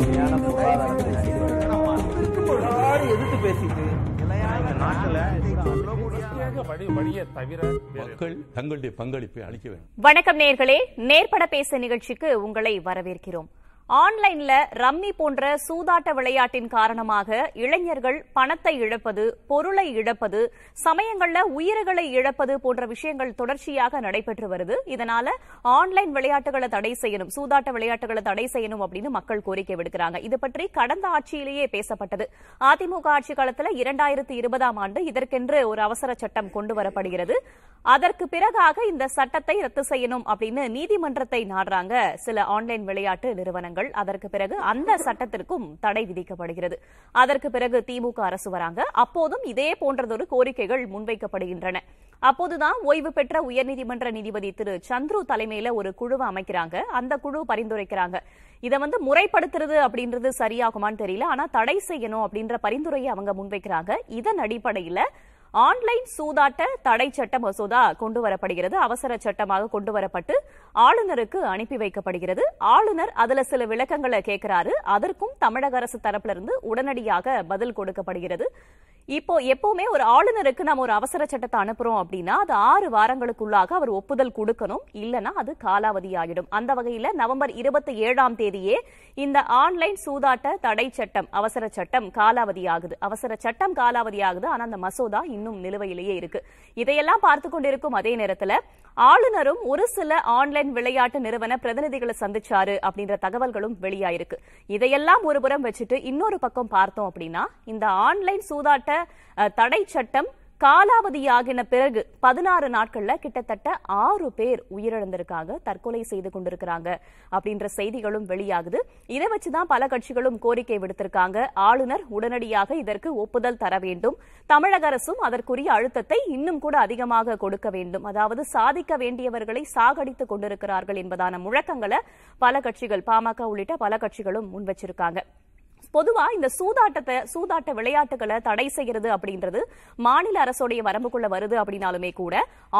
நிலையான பொருளாதாரத்தை எதிர்த்து பேசிட்டு? நிலையான நாட்டுல வழி வழியை தவிர வேறு மக்கள் தங்களுடைய பங்களிப்பை அளிக்க வேண்டும். வணக்கம் நேர்களே நேர்பட பேச நிகழ்ச்சிக்கு உங்களை வரவேற்கிறோம். ஆன்லைன்ல ரம்மி போன்ற சூதாட்ட விளையாட்டின் காரணமாக இளைஞர்கள் பணத்தை இழப்பது பொருளை இழப்பது சமயங்கள்ல உயிர்களை இழப்பது போன்ற விஷயங்கள் தொடர்ச்சியாக நடைபெற்று வருது. இதனால ஆன்லைன் விளையாட்டுகளை தடை செய்யணும் சூதாட்ட விளையாட்டுகளை தடை செய்யணும் அப்படின்னு மக்கள் கோரிக்கை விடுக்கிறாங்க. இது பற்றி கடந்த ஆட்சியிலேயே பேசப்பட்டது. அதிமுக ஆட்சி காலத்தில் இரண்டாயிரத்தி இருபதாம் ஆண்டு இதற்கென்று ஒரு அவசர சட்டம் கொண்டு வரப்படுகிறது. அதற்கு பிறகாக இந்த சட்டத்தை ரத்து செய்யணும் அப்படின்னு நீதிமன்றத்தை நாடுறாங்க. சில ஆன்லைன் விளையாட்டு நிறுவனங்கள் அதற்கு பிறகு அந்த சட்டத்திற்கும் தடை விதிக்கப்படுகிறது. அதற்கு பிறகு திமுக அரசு வராங்க. அப்போதும் இதே போன்றதொரு கோரிக்கைகள் முன்வைக்கப்படுகின்றன. அப்போதுதான் ஓய்வு பெற்ற உயர்நீதிமன்ற நீதிபதி திரு சந்துரு தலைமையில ஒரு குழுவை அமைக்கிறாங்க. அந்த குழு பரிந்துரைக்கிறாங்க. இதை வந்து முறைப்படுத்துறது அப்படின்றது சரியாகுமான்னு தெரியல. ஆனா தடை செய்யணும் அப்படின்ற பரிந்துரையை அவங்க முன்வைக்கிறாங்க. இதன் அடிப்படையில ஆன்லைன் சூதாட்ட தடை சட்ட மசோதா கொண்டு வரப்படுகிறது அவசர சட்டமாக கொண்டு வரப்பட்டு ஆளுநருக்கு அனுப்பி வைக்கப்படுகிறது. ஆளுநர் அதுல சில விளக்கங்களை கேட்கிறாரு. அதற்கும் தமிழக அரசு தரப்புல இருந்து உடனடியாக பதில் கொடுக்கப்படுகிறது. இப்போ எப்பவுமே ஒரு ஆளுநருக்கு நம்ம ஒரு அவசர சட்டத்தை அனுப்புறோம் அப்படின்னா அது ஆறு வாரங்களுக்குள்ளாக அவர் ஒப்புதல் கொடுக்கணும். இல்லனா அது காலாவதி ஆகிடும் அந்த வகையில நவம்பர் இருபத்தி ஏழாம் தேதியே இந்த ஆன்லைன் சூதாட்ட தடை சட்டம் அவசர சட்டம் காலாவதி ஆகுது அவசர சட்டம் காலாவதி ஆகுது ஆனா அந்த மசோதா இன்னும் நிலுவையிலேயே இருக்கு. இதையெல்லாம் பார்த்து கொண்டிருக்கும் அதே நேரத்துல ஆளுநரும் ஒரு சில ஆன்லைன் விளையாட்டு நிறுவன பிரதிநிதிகளை சந்திச்சாரு அப்படின்ற தகவல்களும் வெளியாயிருக்கு. இதையெல்லாம் ஒரு புறம் வச்சுட்டு இன்னொரு பக்கம் பார்த்தோம் அப்படின்னா இந்த ஆன்லைன் சூதாட்ட தடை சட்டம் காலாவதியாகின பிறகு பதினாறு நாட்கள்ல கிட்டத்தட்ட ஆறு பேர் உயிரிழந்திருக்காங்க தற்கொலை செய்து கொண்டிருக்கிறாங்க அப்படின்ற செய்திகளும் வெளியாகுது. இதை வச்சுதான் பல கட்சிகளும் கோரிக்கை விடுத்திருக்காங்க. ஆளுநர் உடனடியாக இதற்கு ஒப்புதல் தர வேண்டும். தமிழக அரசும் அதற்குரிய அழுத்தத்தை இன்னும் கூட அதிகமாக கொடுக்க வேண்டும். அதாவது சாதிக்க வேண்டியவர்களை சாகடித்துக் கொண்டிருக்கிறார்கள் என்பதான முழக்கங்களை பல கட்சிகள் பாமக உள்ளிட்ட பல கட்சிகளும் முன்வச்சிருக்காங்க. பொதுவா இந்த சூதாட்டத்தை சூதாட்ட விளையாட்டுகளை தடை செய்கிறது அப்படின்றது மாநில அரசுடைய வரம்புக்குள்ள வருது அப்படின்னாலுமே கூட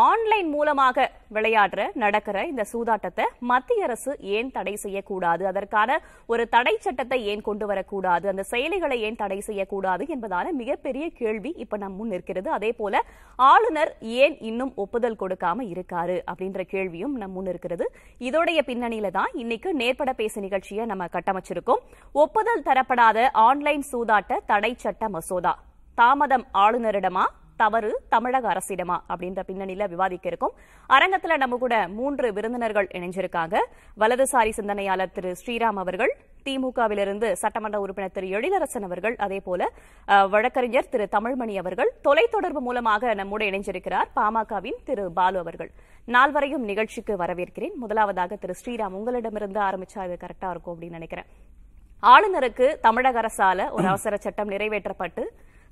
ஆன்லைன் மூலமாக விளையாடுற நடக்கிற இந்த சூதாட்டத்தை மத்திய அரசு ஏன் தடை செய்யக்கூடாது? அதற்கான ஒரு தடை சட்டத்தை ஏன் கொண்டு வரக்கூடாது? அந்த செயலிகளை ஏன் தடை செய்யக்கூடாது என்பதான மிகப்பெரிய கேள்வி இப்ப நம் முன் இருக்கிறது அதே போல ஆளுநர் ஏன் இன்னும் ஒப்புதல் கொடுக்காம இருக்காரு அப்படின்ற கேள்வியும் நம் முன் இருக்கிறது இதோடைய பின்னணியில தான் இன்னைக்கு நேர்பட பேசு நிகழ்ச்சியை நம்ம கட்டமைச்சிருக்கோம். ஒப்புதல் தரப்பட தரப்படாத ஆன்லைன் சூதாட்ட தடை சட்ட மசோதா. தாமதம் ஆளுநரிடமா? தவறு தமிழக அரசிடமா? அப்படின்ற பின்னணியில விவாதிக்க இருக்கும். அரங்கத்துல நம்ம கூட மூன்று விருந்தினர்கள் இணைஞ்சிருக்காங்க. வலதுசாரி சிந்தனையாளர் திரு ஸ்ரீராம் அவர்கள் திமுகவிலிருந்து சட்டமன்ற உறுப்பினர் திரு எழிலரசன் அவர்கள் அதே போல வழக்கறிஞர் திரு தமிழ்மணி அவர்கள் தொலைத்தொடர்பு மூலமாக நம்மோடு இணைஞ்சிருக்கிறார் பாமகவின் திரு பாலு அவர்கள். நால்வரையும் நிகழ்ச்சிக்கு வரவேற்கிறேன். முதலாவதாக திரு ஸ்ரீராம் உங்களிடமிருந்து ஆரம்பிச்சா இது கரெக்டா இருக்கும் அப்படின்னு நினைக்கிறேன். ஆளுநருக்கு தமிழக அரசால ஒரு அவசர சட்டம் நிறைவேற்றப்பட்டு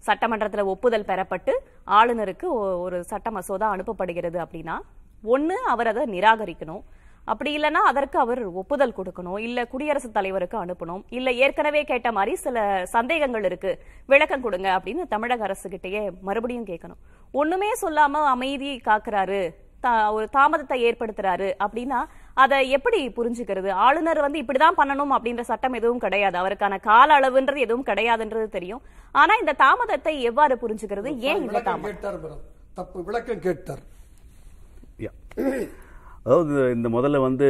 சட்டமன்றத்துல ஒப்புதல் பெறப்பட்டு ஆளுநருக்கு ஒரு சட்ட மசோதா அனுப்பப்படுகிறது அப்படின்னா ஒண்ணு அவர் அதை நிராகரிக்கணும். அப்படி இல்லைன்னா அதற்கு அவர் ஒப்புதல் கொடுக்கணும். இல்ல குடியரசுத் தலைவருக்கு அனுப்பணும். இல்ல ஏற்கனவே கேட்ட மாதிரி சில சந்தேகங்கள் இருக்கு. விளக்கம் கொடுங்க அப்படின்னு தமிழக அரசு கிட்டயே மறுபடியும் கேட்கணும். ஒண்ணுமே சொல்லாம அமைதி காக்குறாரு. ஒரு தாமதத்தை ஏற்படுத்துறாரு அப்படின்னா அதை எப்படி புரிஞ்சுக்கிறது? ஆளுநர் வந்து இப்படிதான் பண்ணணும் அப்படின்ற சட்டம் எதுவும் கிடையாது. அவருக்கான கால அளவுன்றது எதுவும் கிடையாதுன்றது தெரியும். ஆனா இந்த தாமதத்தை எவ்வாறு புரிஞ்சுக்கிறது? ஏன் இந்த தாமதம்? தப்பு விளக்கம் கேட்டார். யா. அதாவது இந்த முதல்ல வந்து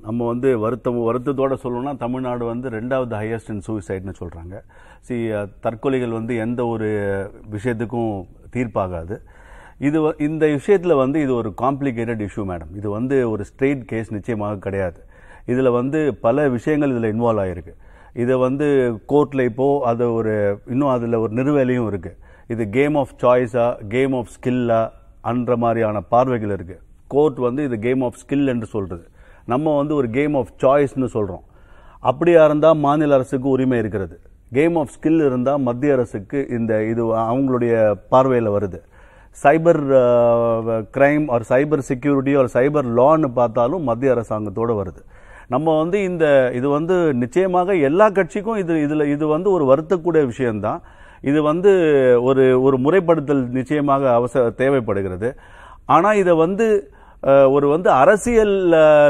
நம்ம வந்து வருத்தம் வருத்தத்தோட சொல்லணும்னா தமிழ்நாடு வந்து ரெண்டாவது ஹையஸ்ட் இன் சூசைட்னு சொல்றாங்க. சி தற்கொலைகள் வந்து எந்த ஒரு விஷயத்துக்கும் தீர்ப்பாகாது. இது இந்த விஷயத்தில் வந்து இது ஒரு காம்ப்ளிகேட்டட் இஷ்யூ மேடம் இது வந்து ஒரு ஸ்ட்ரெயிட் கேஸ் நிச்சயமாக கிடையாது. இதில் வந்து பல விஷயங்கள் இதில் இன்வால்வ் ஆகிருக்கு இதை வந்து கோர்ட்டில் இப்போ அது ஒரு இன்னும் அதில் ஒரு நிறுவலையும் இருக்குது இது கேம் ஆஃப் சாய்ஸா கேம் ஆஃப் ஸ்கில்லா அன்ற மாதிரியான பார்வைகள் இருக்குது கோர்ட் வந்து இது கேம் ஆஃப் ஸ்கில் என்று சொல்கிறது நம்ம வந்து ஒரு கேம் ஆஃப் சாய்ஸ்னு சொல்கிறோம் அப்படியா இருந்தால் மாநில அரசுக்கு உரிமை இருக்கிறது. கேம் ஆஃப் ஸ்கில் இருந்தால் மத்திய அரசுக்கு இந்த இது அவங்களுடைய பார்வையில் வருது. Cyber crime or cyber security or cyber லான்னு பார்த்தாலும் மத்திய அரசாங்கத்தோடு வருது. நம்ம வந்து இந்த இது வந்து நிச்சயமாக எல்லா கட்சிக்கும் இது இதில் இது வந்து ஒரு வருத்தக்கூடிய விஷயம்தான். இது வந்து ஒரு ஒரு முறைப்படுத்தல் நிச்சயமாக அவசர தேவைப்படுகிறது. ஆனால் இதை வந்து ஒரு வந்து அரசியல்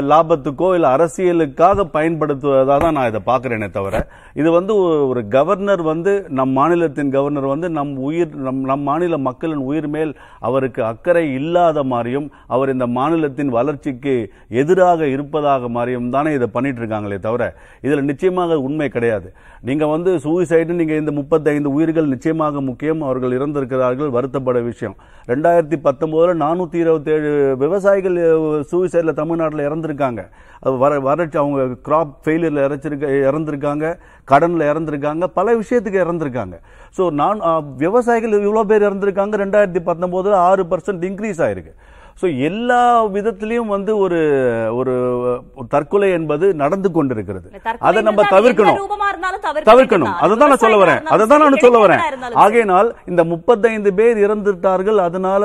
லாபத்துக்கோ இல்லை அரசியலுக்காக பயன்படுத்துவதாக தான் நான் இதை பார்க்குறேனே தவிர இது வந்து ஒரு- கவர்னர் வந்து நம் மாநிலத்தின் கவர்னர் வந்து நம் உயிர் நம் நம் மாநில மக்களின் உயிர் மேல் அவருக்கு அக்கறை இல்லாத மாதிரியும் அவர் இந்த மாநிலத்தின் வளர்ச்சிக்கு எதிராக இருப்பதாக மாதிரியும் தானே இதை பண்ணிட்டு இருக்காங்களே தவிர இதில் நிச்சயமாக உண்மை கிடையாது. நீங்கள் வந்து சூசைடு நீங்கள் இந்த முப்பத்தைந்து உயிர்கள் நிச்சயமாக முக்கியம். அவர்கள் இறந்திருக்கிறார்கள் வருத்தப்பட விஷயம். ரெண்டாயிரத்தி பத்தொம்போதில் நானூற்றி இருபத்தேழு விவசாயிகள் சூசைடில் தமிழ்நாட்டில் இறந்துருக்காங்க. வர வறட்சி அவங்க கிராப் ஃபெயிலியரில் இறச்சிருக்க இறந்துருக்காங்க கடனில் இறந்துருக்காங்க பல விஷயத்துக்கு இறந்துருக்காங்க. ஸோ நான் விவசாயிகள் இவ்வளோ பேர் இறந்துருக்காங்க. ரெண்டாயிரத்தி பத்தொம்போதில் ஆறு பர்சன்ட் இன்க்ரீஸ் ஆயிருக்கு. ஸோ எல்லா விதத்திலையும் வந்து ஒரு ஒரு தற்கொலை என்பது நடந்து கொண்டிருக்கிறது. அதை நம்ம தவிர்க்கணும். தவிர்க்கணும். வேண்டியதுதான். அதுதான் நான் சொல்ல வரேன். விவசாயிகளா அதுதான் நான் சொல்ல வரேன். ஆகையினால் இந்த முப்பத்தைந்து பேர் இறந்துட்டார்கள். அதனால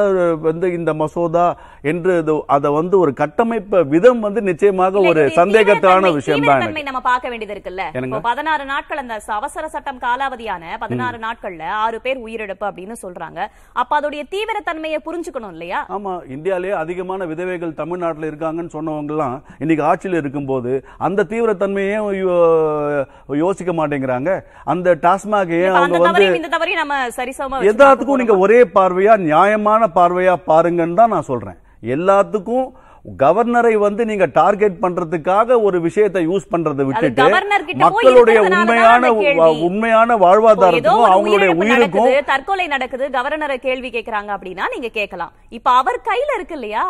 வந்து இந்த மசோதா என்று அதை வந்து ஒரு கட்டமைப்பு விதம் வந்து நிச்சயமாக ஒரு சந்தேகத்தான விஷயம் தான் நம்ம பார்க்க வேண்டியது இருக்குல்ல. பதினாறு நாட்கள் அந்த அவசர சட்டம் காலாவதியான பதினாறு நாட்கள்ல ஆறு பேர் உயிரிழப்பு அப்படின்னு சொல்றாங்க. அப்ப அதோடைய தீவிரத்தன்மையை புரிஞ்சுக்கணும் இல்லையா? ஆமா இந்தியாவிலேயே அதிகமான விதவைகள் தமிழ்நாட்டில் இருக்காங்கன்னு சொன்னவங்க எல்லாம் இன்னைக்கு ஆட்சியில் இருக்கும்போது அந்த தீவிரத்தன்மையே யோசிக்க மாட்டேங்கிறாங்க. அந்த டாஸ்மாக் ஏன் அவங்க வந்து எல்லாத்துக்கும் நீங்க ஒரே பார்வையா நியாயமான பார்வையா பாருங்கன்னு தான் நான் சொல்றேன். எல்லாத்துக்கும் கவர்னரை வந்து நீங்க டார்கெட் பண்றதுக்காக ஒரு விஷயத்தை யூஸ் பண்றதை விட்டுட்டு மக்களுடைய உண்மையான. உண்மையான வாழ்வாதாரத்துக்கும் அவங்களுடைய உயிருக்கும் தற்கொலை நடக்குது கவர்னரை கேள்வி கேக்குறாங்க அப்படின்னா நீங்க கேட்கலாம் இப்ப அவர் கையில இருக்கு இல்லையா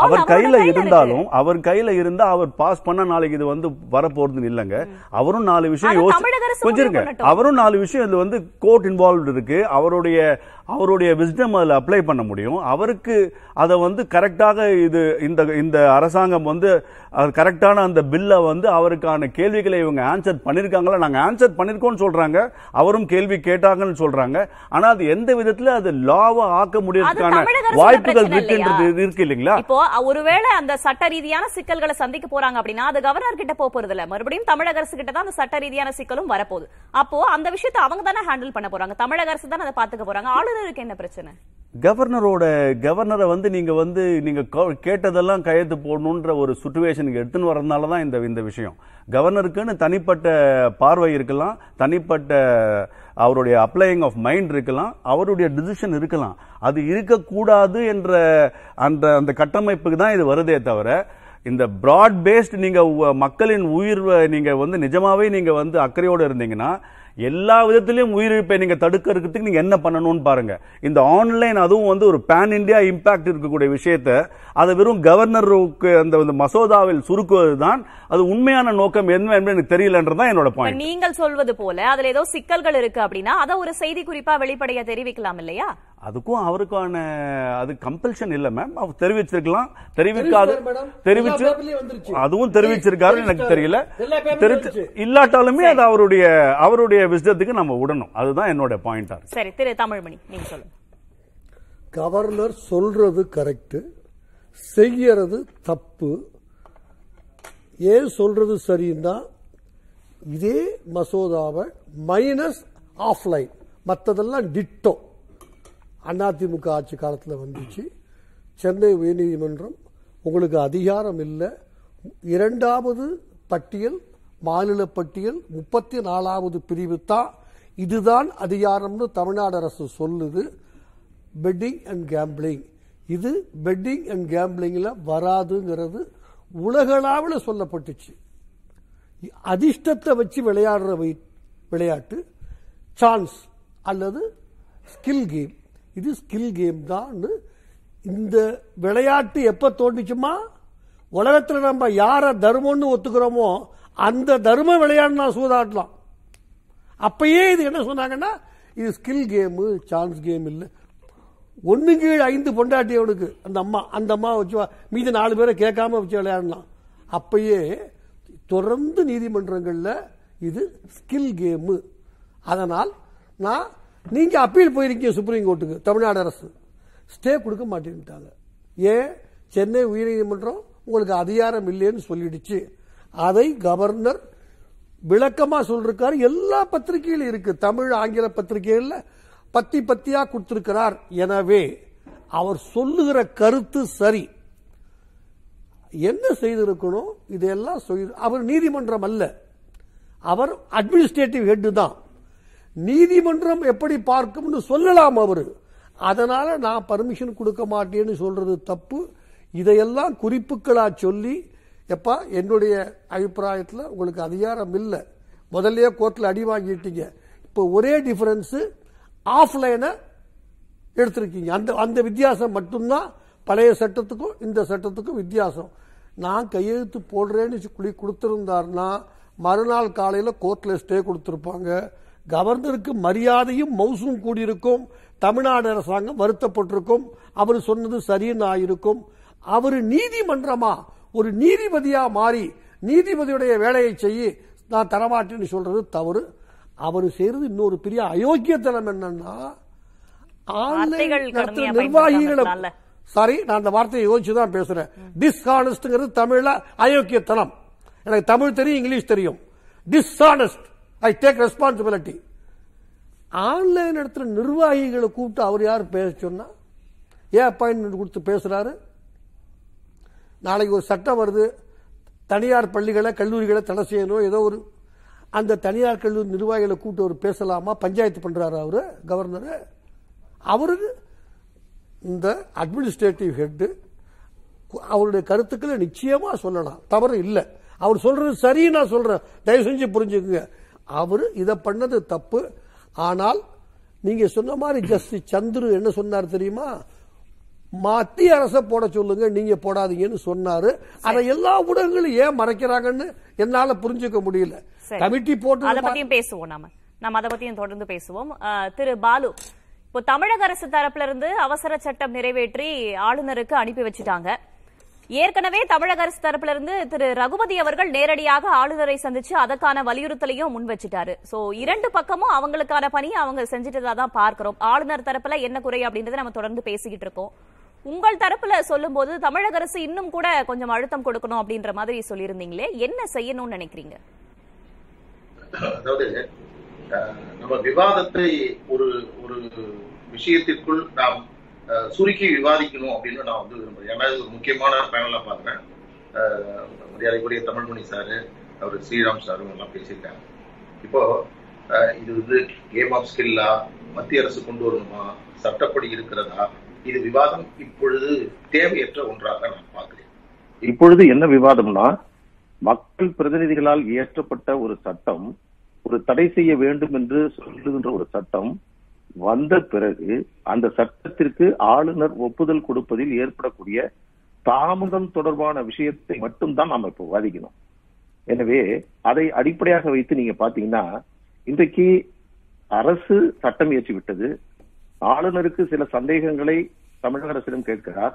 அவர் கையில. இருந்தாலும் அவர் கையில இருந்தா அவர் பாஸ் பண்ண நாளைக்கு இது வந்து வரப்போறது இல்லைங்க அவரும் நாலு விஷயம் அது யோசி தமிழக அரசு கொஞ்சம். அவரும் நாலு விஷயம் இதுல வந்து கோர்ட் இன்வால்வ் இருக்கு அவருடைய அவருடைய விஸ்டம் அதுல அப்ளை பண்ண முடியும். அவருக்கு அதை வந்து கரெக்டாக இது இந்த இந்த அரசாங்கம் வந்து கரெக்டான அந்த பில்லை வந்து அவருக்கான கேள்விகளை இவங்க ஆன்சர் பண்ணிருக்காங்களா? நாங்க ஆன்சர் பண்ணிருக்கோம்னு சொல்றாங்க. அவரும் கேள்வி கேட்டாங்கன்னு சொல்றாங்க. ஆனா அது எந்த விதத்துல அது லாவா ஆக்க முடியறதுக்கான வாய்ப்புகள் இருக்குன்றது? இருக்கு இல்லைங்களா? இப்போ ஒருவேளை அந்த சட்ட ரீதியான சிக்கல்களை சந்திக்க போறாங்க அப்படின்னா அது கவர்னர் கிட்ட போறது இல்ல மறுபடியும் தமிழக அரசு கிட்ட தான் அந்த சட்ட ரீதியான சிக்கலும் வரப்போகுது. அப்போ அந்த விஷயத்தை அவங்க தானே ஹேண்டில் பண்ண போறாங்க. தமிழக அரசு தானே அதை பாத்துக்க போறாங்க. கவர்னருக்கு என்ன பிரச்சனை? கவர்னரோட கவர்னரை வந்து நீங்க வந்து நீங்க கேட்டதெல்லாம் கையெழுத்து போடணுன்ற ஒரு சுச்சுவேஷனுக்கு எடுத்துன்னு வரதுனால தான் இந்த இந்த விஷயம். கவர்னருக்குன்னு தனிப்பட்ட பார்வை இருக்கலாம் தனிப்பட்ட அவருடைய அப்ளையிங் ஆஃப் மைண்ட் இருக்கலாம் அவருடைய டிசிஷன் இருக்கலாம். அது இருக்கக்கூடாது என்ற அந்த அந்த கட்டமைப்புக்கு தான் இது வருதே தவிர இந்த பிராட் பேஸ்ட் நீங்க மக்களின் உயிர் நீங்க வந்து நிஜமாவே நீங்க வந்து அக்கறையோடு இருந்தீங்கன்னா எல்லா விதத்திலையும் உயிரிழப்பை நீங்க தடுக்கிறதுக்கு நீங்க என்ன பண்ணணும்னு பாருங்க. இந்த ஆன்லைன் அதுவும் வந்து ஒரு பேன் இந்தியா இம்பாக்ட் இருக்கக்கூடிய விஷயத்த அதை வெறும் கவர்னருக்கு அந்த மசோதாவில் சுருக்குவது தான் அது உண்மையான நோக்கம் என்ன என்று எனக்கு தெரியலன்றதான் என்னோட பாயிண்ட் நீங்கள் சொல்வது போல அதுல ஏதோ சிக்கல்கள் இருக்கு அப்படின்னா அதை ஒரு செய்தி குறிப்பா வெளிப்படையா தெரிவிக்கலாம் இல்லையா? அதுக்கும் அவருக்கான அது கம்பல்ஷன் இல்ல மேம் அவர் தெரிவிச்சிருக்கலாம். தெரிவிக்காது. தெரிவிச்சு. அதுவும் தெரிவிச்சிருக்காரு எனக்கு தெரியல. இல்லாட்டாலுமே அது அவருடைய அவருடைய விசதத்துக்கு நம்ம விடணும் அதுதான் என்னோட பாயிண்டா இருக்கு. சரி திரு தமிழ்மணி நீங்க சொல்லுங்க. கவர்னர் சொல்றது கரெக்ட் செய்யறது தப்பு. ஏன் சொல்றது சரின்னா இதே மசோதாவை மைனஸ் ஆஃப்லைன் மற்றதெல்லாம் டிட்டோ அதிமுக ஆட்சி காலத்தில் வந்துச்சு. சென்னை உயர்நீதிமன்றம் உங்களுக்கு அதிகாரம் இல்லை. இரண்டாவது பட்டியல் மாநில பட்டியல் முப்பத்தி நாலாவது பிரிவு தான். இதுதான் அதிகாரம்னு தமிழ்நாடு அரசு சொல்லுது. பெட்டிங் அண்ட் கேம்பிளிங் இது பெட்டிங் அண்ட் கேம்பிளிங்கில் வராதுங்கிறது உலகளாவில் சொல்லப்பட்டுச்சு. அதிர்ஷ்டத்தை வச்சு விளையாடுற வை- விளையாட்டு சான்ஸ் அல்லது ஸ்கில் கேம் இது ஸ்கில் கேம் தான் இந்த விளையாட்டு எப்போ தோண்டிச்சுமா உலகத்தில் நம்ம யாரை தர்மம்னு ஒத்துக்கிறோமோ அந்த தர்ம விளையாடினா சூதாடலாம் அப்பயே இது என்ன சொன்னாங்கன்னா இது ஸ்கில் கேமு சான்ஸ் கேம் இல்லை. ஒன்று கீழ் ஐந்து பொண்டாட்டி அவனுக்கு அந்த அம்மா அந்த அம்மா வச்சு வா- மீதி நாலு பேரை கேட்காம வச்சு விளையாடலாம். அப்பயே தொடர்ந்து நீதிமன்றங்களில் இது ஸ்கில் கேமு அதனால் நான் நீங்க அப்பீல் போயிருக்கீங்க சுப்ரீம் கோர்ட்டுக்கு தமிழ்நாடு அரசு. ஸ்டே கொடுக்க மாட்டேன்ட்டாங்க. ஏன்? சென்னை உயர்நீதிமன்றம் உங்களுக்கு அதிகாரம் இல்லைன்னு சொல்லிடுச்சு. அதை கவர்னர் விளக்கமா சொல்றாரு எல்லா பத்திரிகையிலும் இருக்கு. தமிழ் ஆங்கில பத்திரிகைகள்ல பத்தி பத்தியா கொடுத்திருக்கிறார். எனவே அவர் சொல்லுகிற கருத்து சரி. என்ன செய்திருக்கணும்? இதையெல்லாம் செய்து அவர் நீதிமன்றம் அல்ல. அவர் அட்மினிஸ்ட்ரேட்டிவ் ஹெட் தான். நீதிமன்றம் எப்படி பார்க்கும்னு சொல்லலாம் அவர். அதனால நான் பர்மிஷன் கொடுக்க மாட்டேன்னு சொல்றது தப்பு. இதையெல்லாம் குறிப்புகளா சொல்லி எப்பா என்னுடைய அபிப்பிராயத்தில் உங்களுக்கு அதிகாரம் இல்லை. முதல்லயே கோர்ட்டில் அடி வாங்கிட்டீங்க. இப்போ ஒரே டிஃபரன்ஸு ஆஃப்லைனை எடுத்திருக்கீங்க. அந்த அந்த வித்தியாசம் மட்டும்தான் பழைய சட்டத்துக்கும் இந்த சட்டத்துக்கும் வித்தியாசம். நான் கையெழுத்து போடுறேன்னு குழி கொடுத்துருந்தாருன்னா மறுநாள் காலையில் கோர்ட்டில் ஸ்டே கொடுத்துருப்பாங்க. கவர்னருக்கு மரியாதையும் மவுசும் கூடியிருக்கும். தமிழ்நாடு அரசாங்கம் வருத்தப்பட்டிருக்கும். அவர் சொன்னது சரின்னு ஆயிருக்கும். அவர் நீதிமன்றமா ஒரு நீதிபதியா மாறி நீதிபதியுடைய வேலையை செய்ய நான் தரமாட்டேன்னு சொல்றது தவறு. அவர் செய்யறது இன்னொரு பெரிய அயோக்கியத்தனம் என்னன்னா நிர்வாகிகளை சாரி நான் அந்த வார்த்தையை யோசிச்சு தான் பேசுறேன். டிஸ்ஹானஸ்ட்ங்கிறது தமிழ்ல அயோக்கியத்தனம். எனக்கு தமிழ் தெரியும் இங்கிலீஷ் தெரியும். Dishonest I take responsibility online நடத்துற நிர்வாகிகளை கூப்பிட்டு அவர் யார் பேச சொன்னா ஏன் அப்பாயின்மெண்ட் கொடுத்து பேசுறாரு? நாளைக்கு ஒரு சட்டம் வருது. தனியார் பள்ளிகளை கல்லூரிகளை தடை செய்யணும். ஏதோ ஒரு அந்த தனியார் கல்லூரி நிர்வாகிகளை கூப்பிட்டு அவர் பேசலாமா? பஞ்சாயத்து பண்றாரு அவரு கவர்னரு அவருக்கு இந்த அட்மினிஸ்ட்ரேட்டிவ் ஹெட்டு அவருடைய கருத்துக்களை நிச்சயமா சொல்லலாம். தவறு இல்லை. அவர் சொல்றது சரி நான் சொல்றேன். தயவு செஞ்சு புரிஞ்சுக்குங்க. அவர் இதை பண்ணது தப்பு. ஆனால் நீங்க சொன்ன மாதிரி ஜஸ்டிஸ் சந்துரு என்ன சொன்னார் தெரியுமா? மத்திய அரசை போட சொல்லுங்க நீங்க போடாதீங்கன்னு சொன்னாரு. அதை எல்லா ஊடகங்களும் ஏன் மறைக்கிறாங்கன்னு என்னால புரிஞ்சுக்க முடியல. கமிட்டி அத போட்டு பத்தியும் பேசுவோம் நாம. நாம அத பத்தியும் தொடர்ந்து பேசுவோம். திரு பாலு இப்போ தமிழக அரசு தரப்புல இருந்து அவசர சட்டம் நிறைவேற்றி ஆளுநருக்கு அனுப்பி வச்சுட்டாங்க. ஏற்கனவே தமிழக அரசு தரப்புல இருந்து திரு ரகுபதி அவர்கள் நேரடியாக ஆளுநரை சந்திச்சு அதற்கான வலியுறுத்தலையும் முன் வச்சுட்டாரு. சோ இரண்டு பக்கமும் அவங்களுக்கான பணியை அவங்க செஞ்சுட்டதா தான் பார்க்கிறோம். ஆளுநர் தரப்புல என்ன குறை அப்படின்றத நம்ம தொடர்ந்து பேசிக்கிட்டு இருக்கோம். உங்கள் தரப்புல சொல்லும் போது தமிழக அரசு இன்னும் கூட கொஞ்சம் அழுத்தம் கொடுக்கணும் அப்படின்ற மாதிரி சொல்லியிருந்தீங்களே? என்ன செய்யணும்னு நினைக்கிறீங்க? அதாவது நம்ம விவாதத்தை ஒரு ஒரு விஷயத்திற்குள் நாம் சுருக்கி விவாதிக்கணும் அப்படின்னு நான் வந்து விரும்புறேன். ஏன்னா இது ஒரு முக்கியமான பேனலா பாக்குறேன் அஹ், மரியாதைக்குரிய தமிழ்மணி சாரு அவர் ஸ்ரீராம் சாரும் எல்லாம் பேசியிருக்காங்க. இப்போ அஹ், இது வந்து கேம் ஆஃப் ஸ்கில்லா? மத்திய அரசு கொண்டு வரணுமா? சட்டப்படி இருக்கிறதா? இது விவாதம் இப்பொழுது தேவையற்ற ஒன்றாக நான் பார்க்கிறேன். இப்பொழுது என்ன விவாதம்னா மக்கள் பிரதிநிதிகளால் இயற்றப்பட்ட ஒரு சட்டம் ஒரு தடை செய்ய வேண்டும் என்று சொல்லுகின்ற ஒரு சட்டம் வந்த பிறகு அந்த சட்டத்திற்கு ஆளுநர் ஒப்புதல் கொடுப்பதில் ஏற்படக்கூடிய தாமதம் தொடர்பான விஷயத்தை மட்டும்தான் நாம இப்போ விவாதிக்கணும். எனவே அதை அடிப்படையாக வைத்து நீங்க பாத்தீங்கன்னா இன்றைக்கு அரசு சட்டம் இயற்றி விட்டது ஆளுநருக்கு சில சந்தேகங்களை தமிழக அரசிடம் கேட்கிறார்.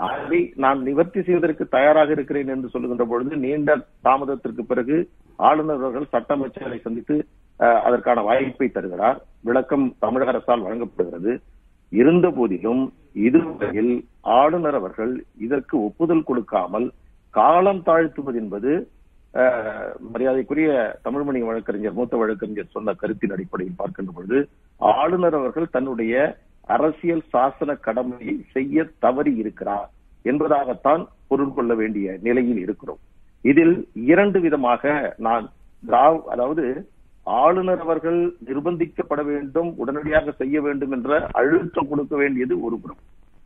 அதை நான் நிவர்த்தி செய்வதற்கு தயாராக இருக்கிறேன் என்று சொல்லுகின்ற பொழுது நீண்ட தாமதத்திற்கு பிறகு ஆளுநர் அவர்கள் சட்ட அமைச்சரை சந்தித்து அதற்கான வாய்ப்பை தருகிறார். விளக்கம் தமிழக அரசால் வழங்கப்படுகிறது. இருந்த போதிலும் இதுவரையில் ஆளுநர் அவர்கள் இதற்கு ஒப்புதல் கொடுக்காமல் காலம் தாழ்த்துவது என்பது மரியாதைக்குரிய தமிழ்மணி வழக்கறிஞர் மூத்த வழக்கறிஞர் சொன்ன கருத்தின் அடிப்படையில் பார்க்கின்ற பொழுது ஆளுநர் அவர்கள் தன்னுடைய அரசியல் சாசன கடமையை செய்ய தவறி இருக்கிறார் என்பதாகத்தான் பொருள் கொள்ள வேண்டிய நிலையில் இருக்கிறோம். இதில் இரண்டு விதமாக நான் திராவ் அதாவது ஆளுநர் அவர்கள் நிர்பந்திக்கப்பட வேண்டும் உடனடியாக செய்ய வேண்டும் என்ற அழுத்தம் கொடுக்க வேண்டியது ஒரு புறம்.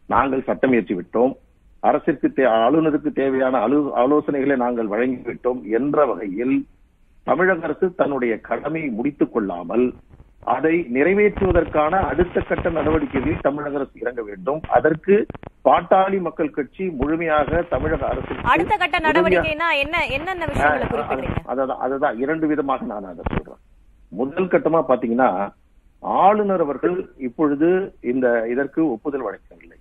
நாங்கள் சட்டம் இயற்றி விட்டோம். அரசிற்கு தே- ஆளுநருக்கு தேவையான அலு- ஆலோசனைகளை நாங்கள் வழங்கிவிட்டோம் என்ற வகையில் தமிழக அரசு தன்னுடைய கடமையை முடித்துக் கொள்ளாமல் அதை நிறைவேற்றுவதற்கான அடுத்த கட்ட நடவடிக்கைகளில் தமிழக அரசு இறங்க வேண்டும். அதற்கு பாட்டாளி மக்கள் கட்சி முழுமையாக தமிழக அரசு அடுத்த கட்ட நடவடிக்கைனா என்ன என்னென்ன விஷயங்களை அதுதான் இரண்டு விதமாக நான் அதை சொல்றேன். முதல் கட்டமா பாத்தீங்கன்னா ஆளுநர் அவர்கள் இப்பொழுது இந்த இதற்கு ஒப்புதல் வழங்கவில்லை.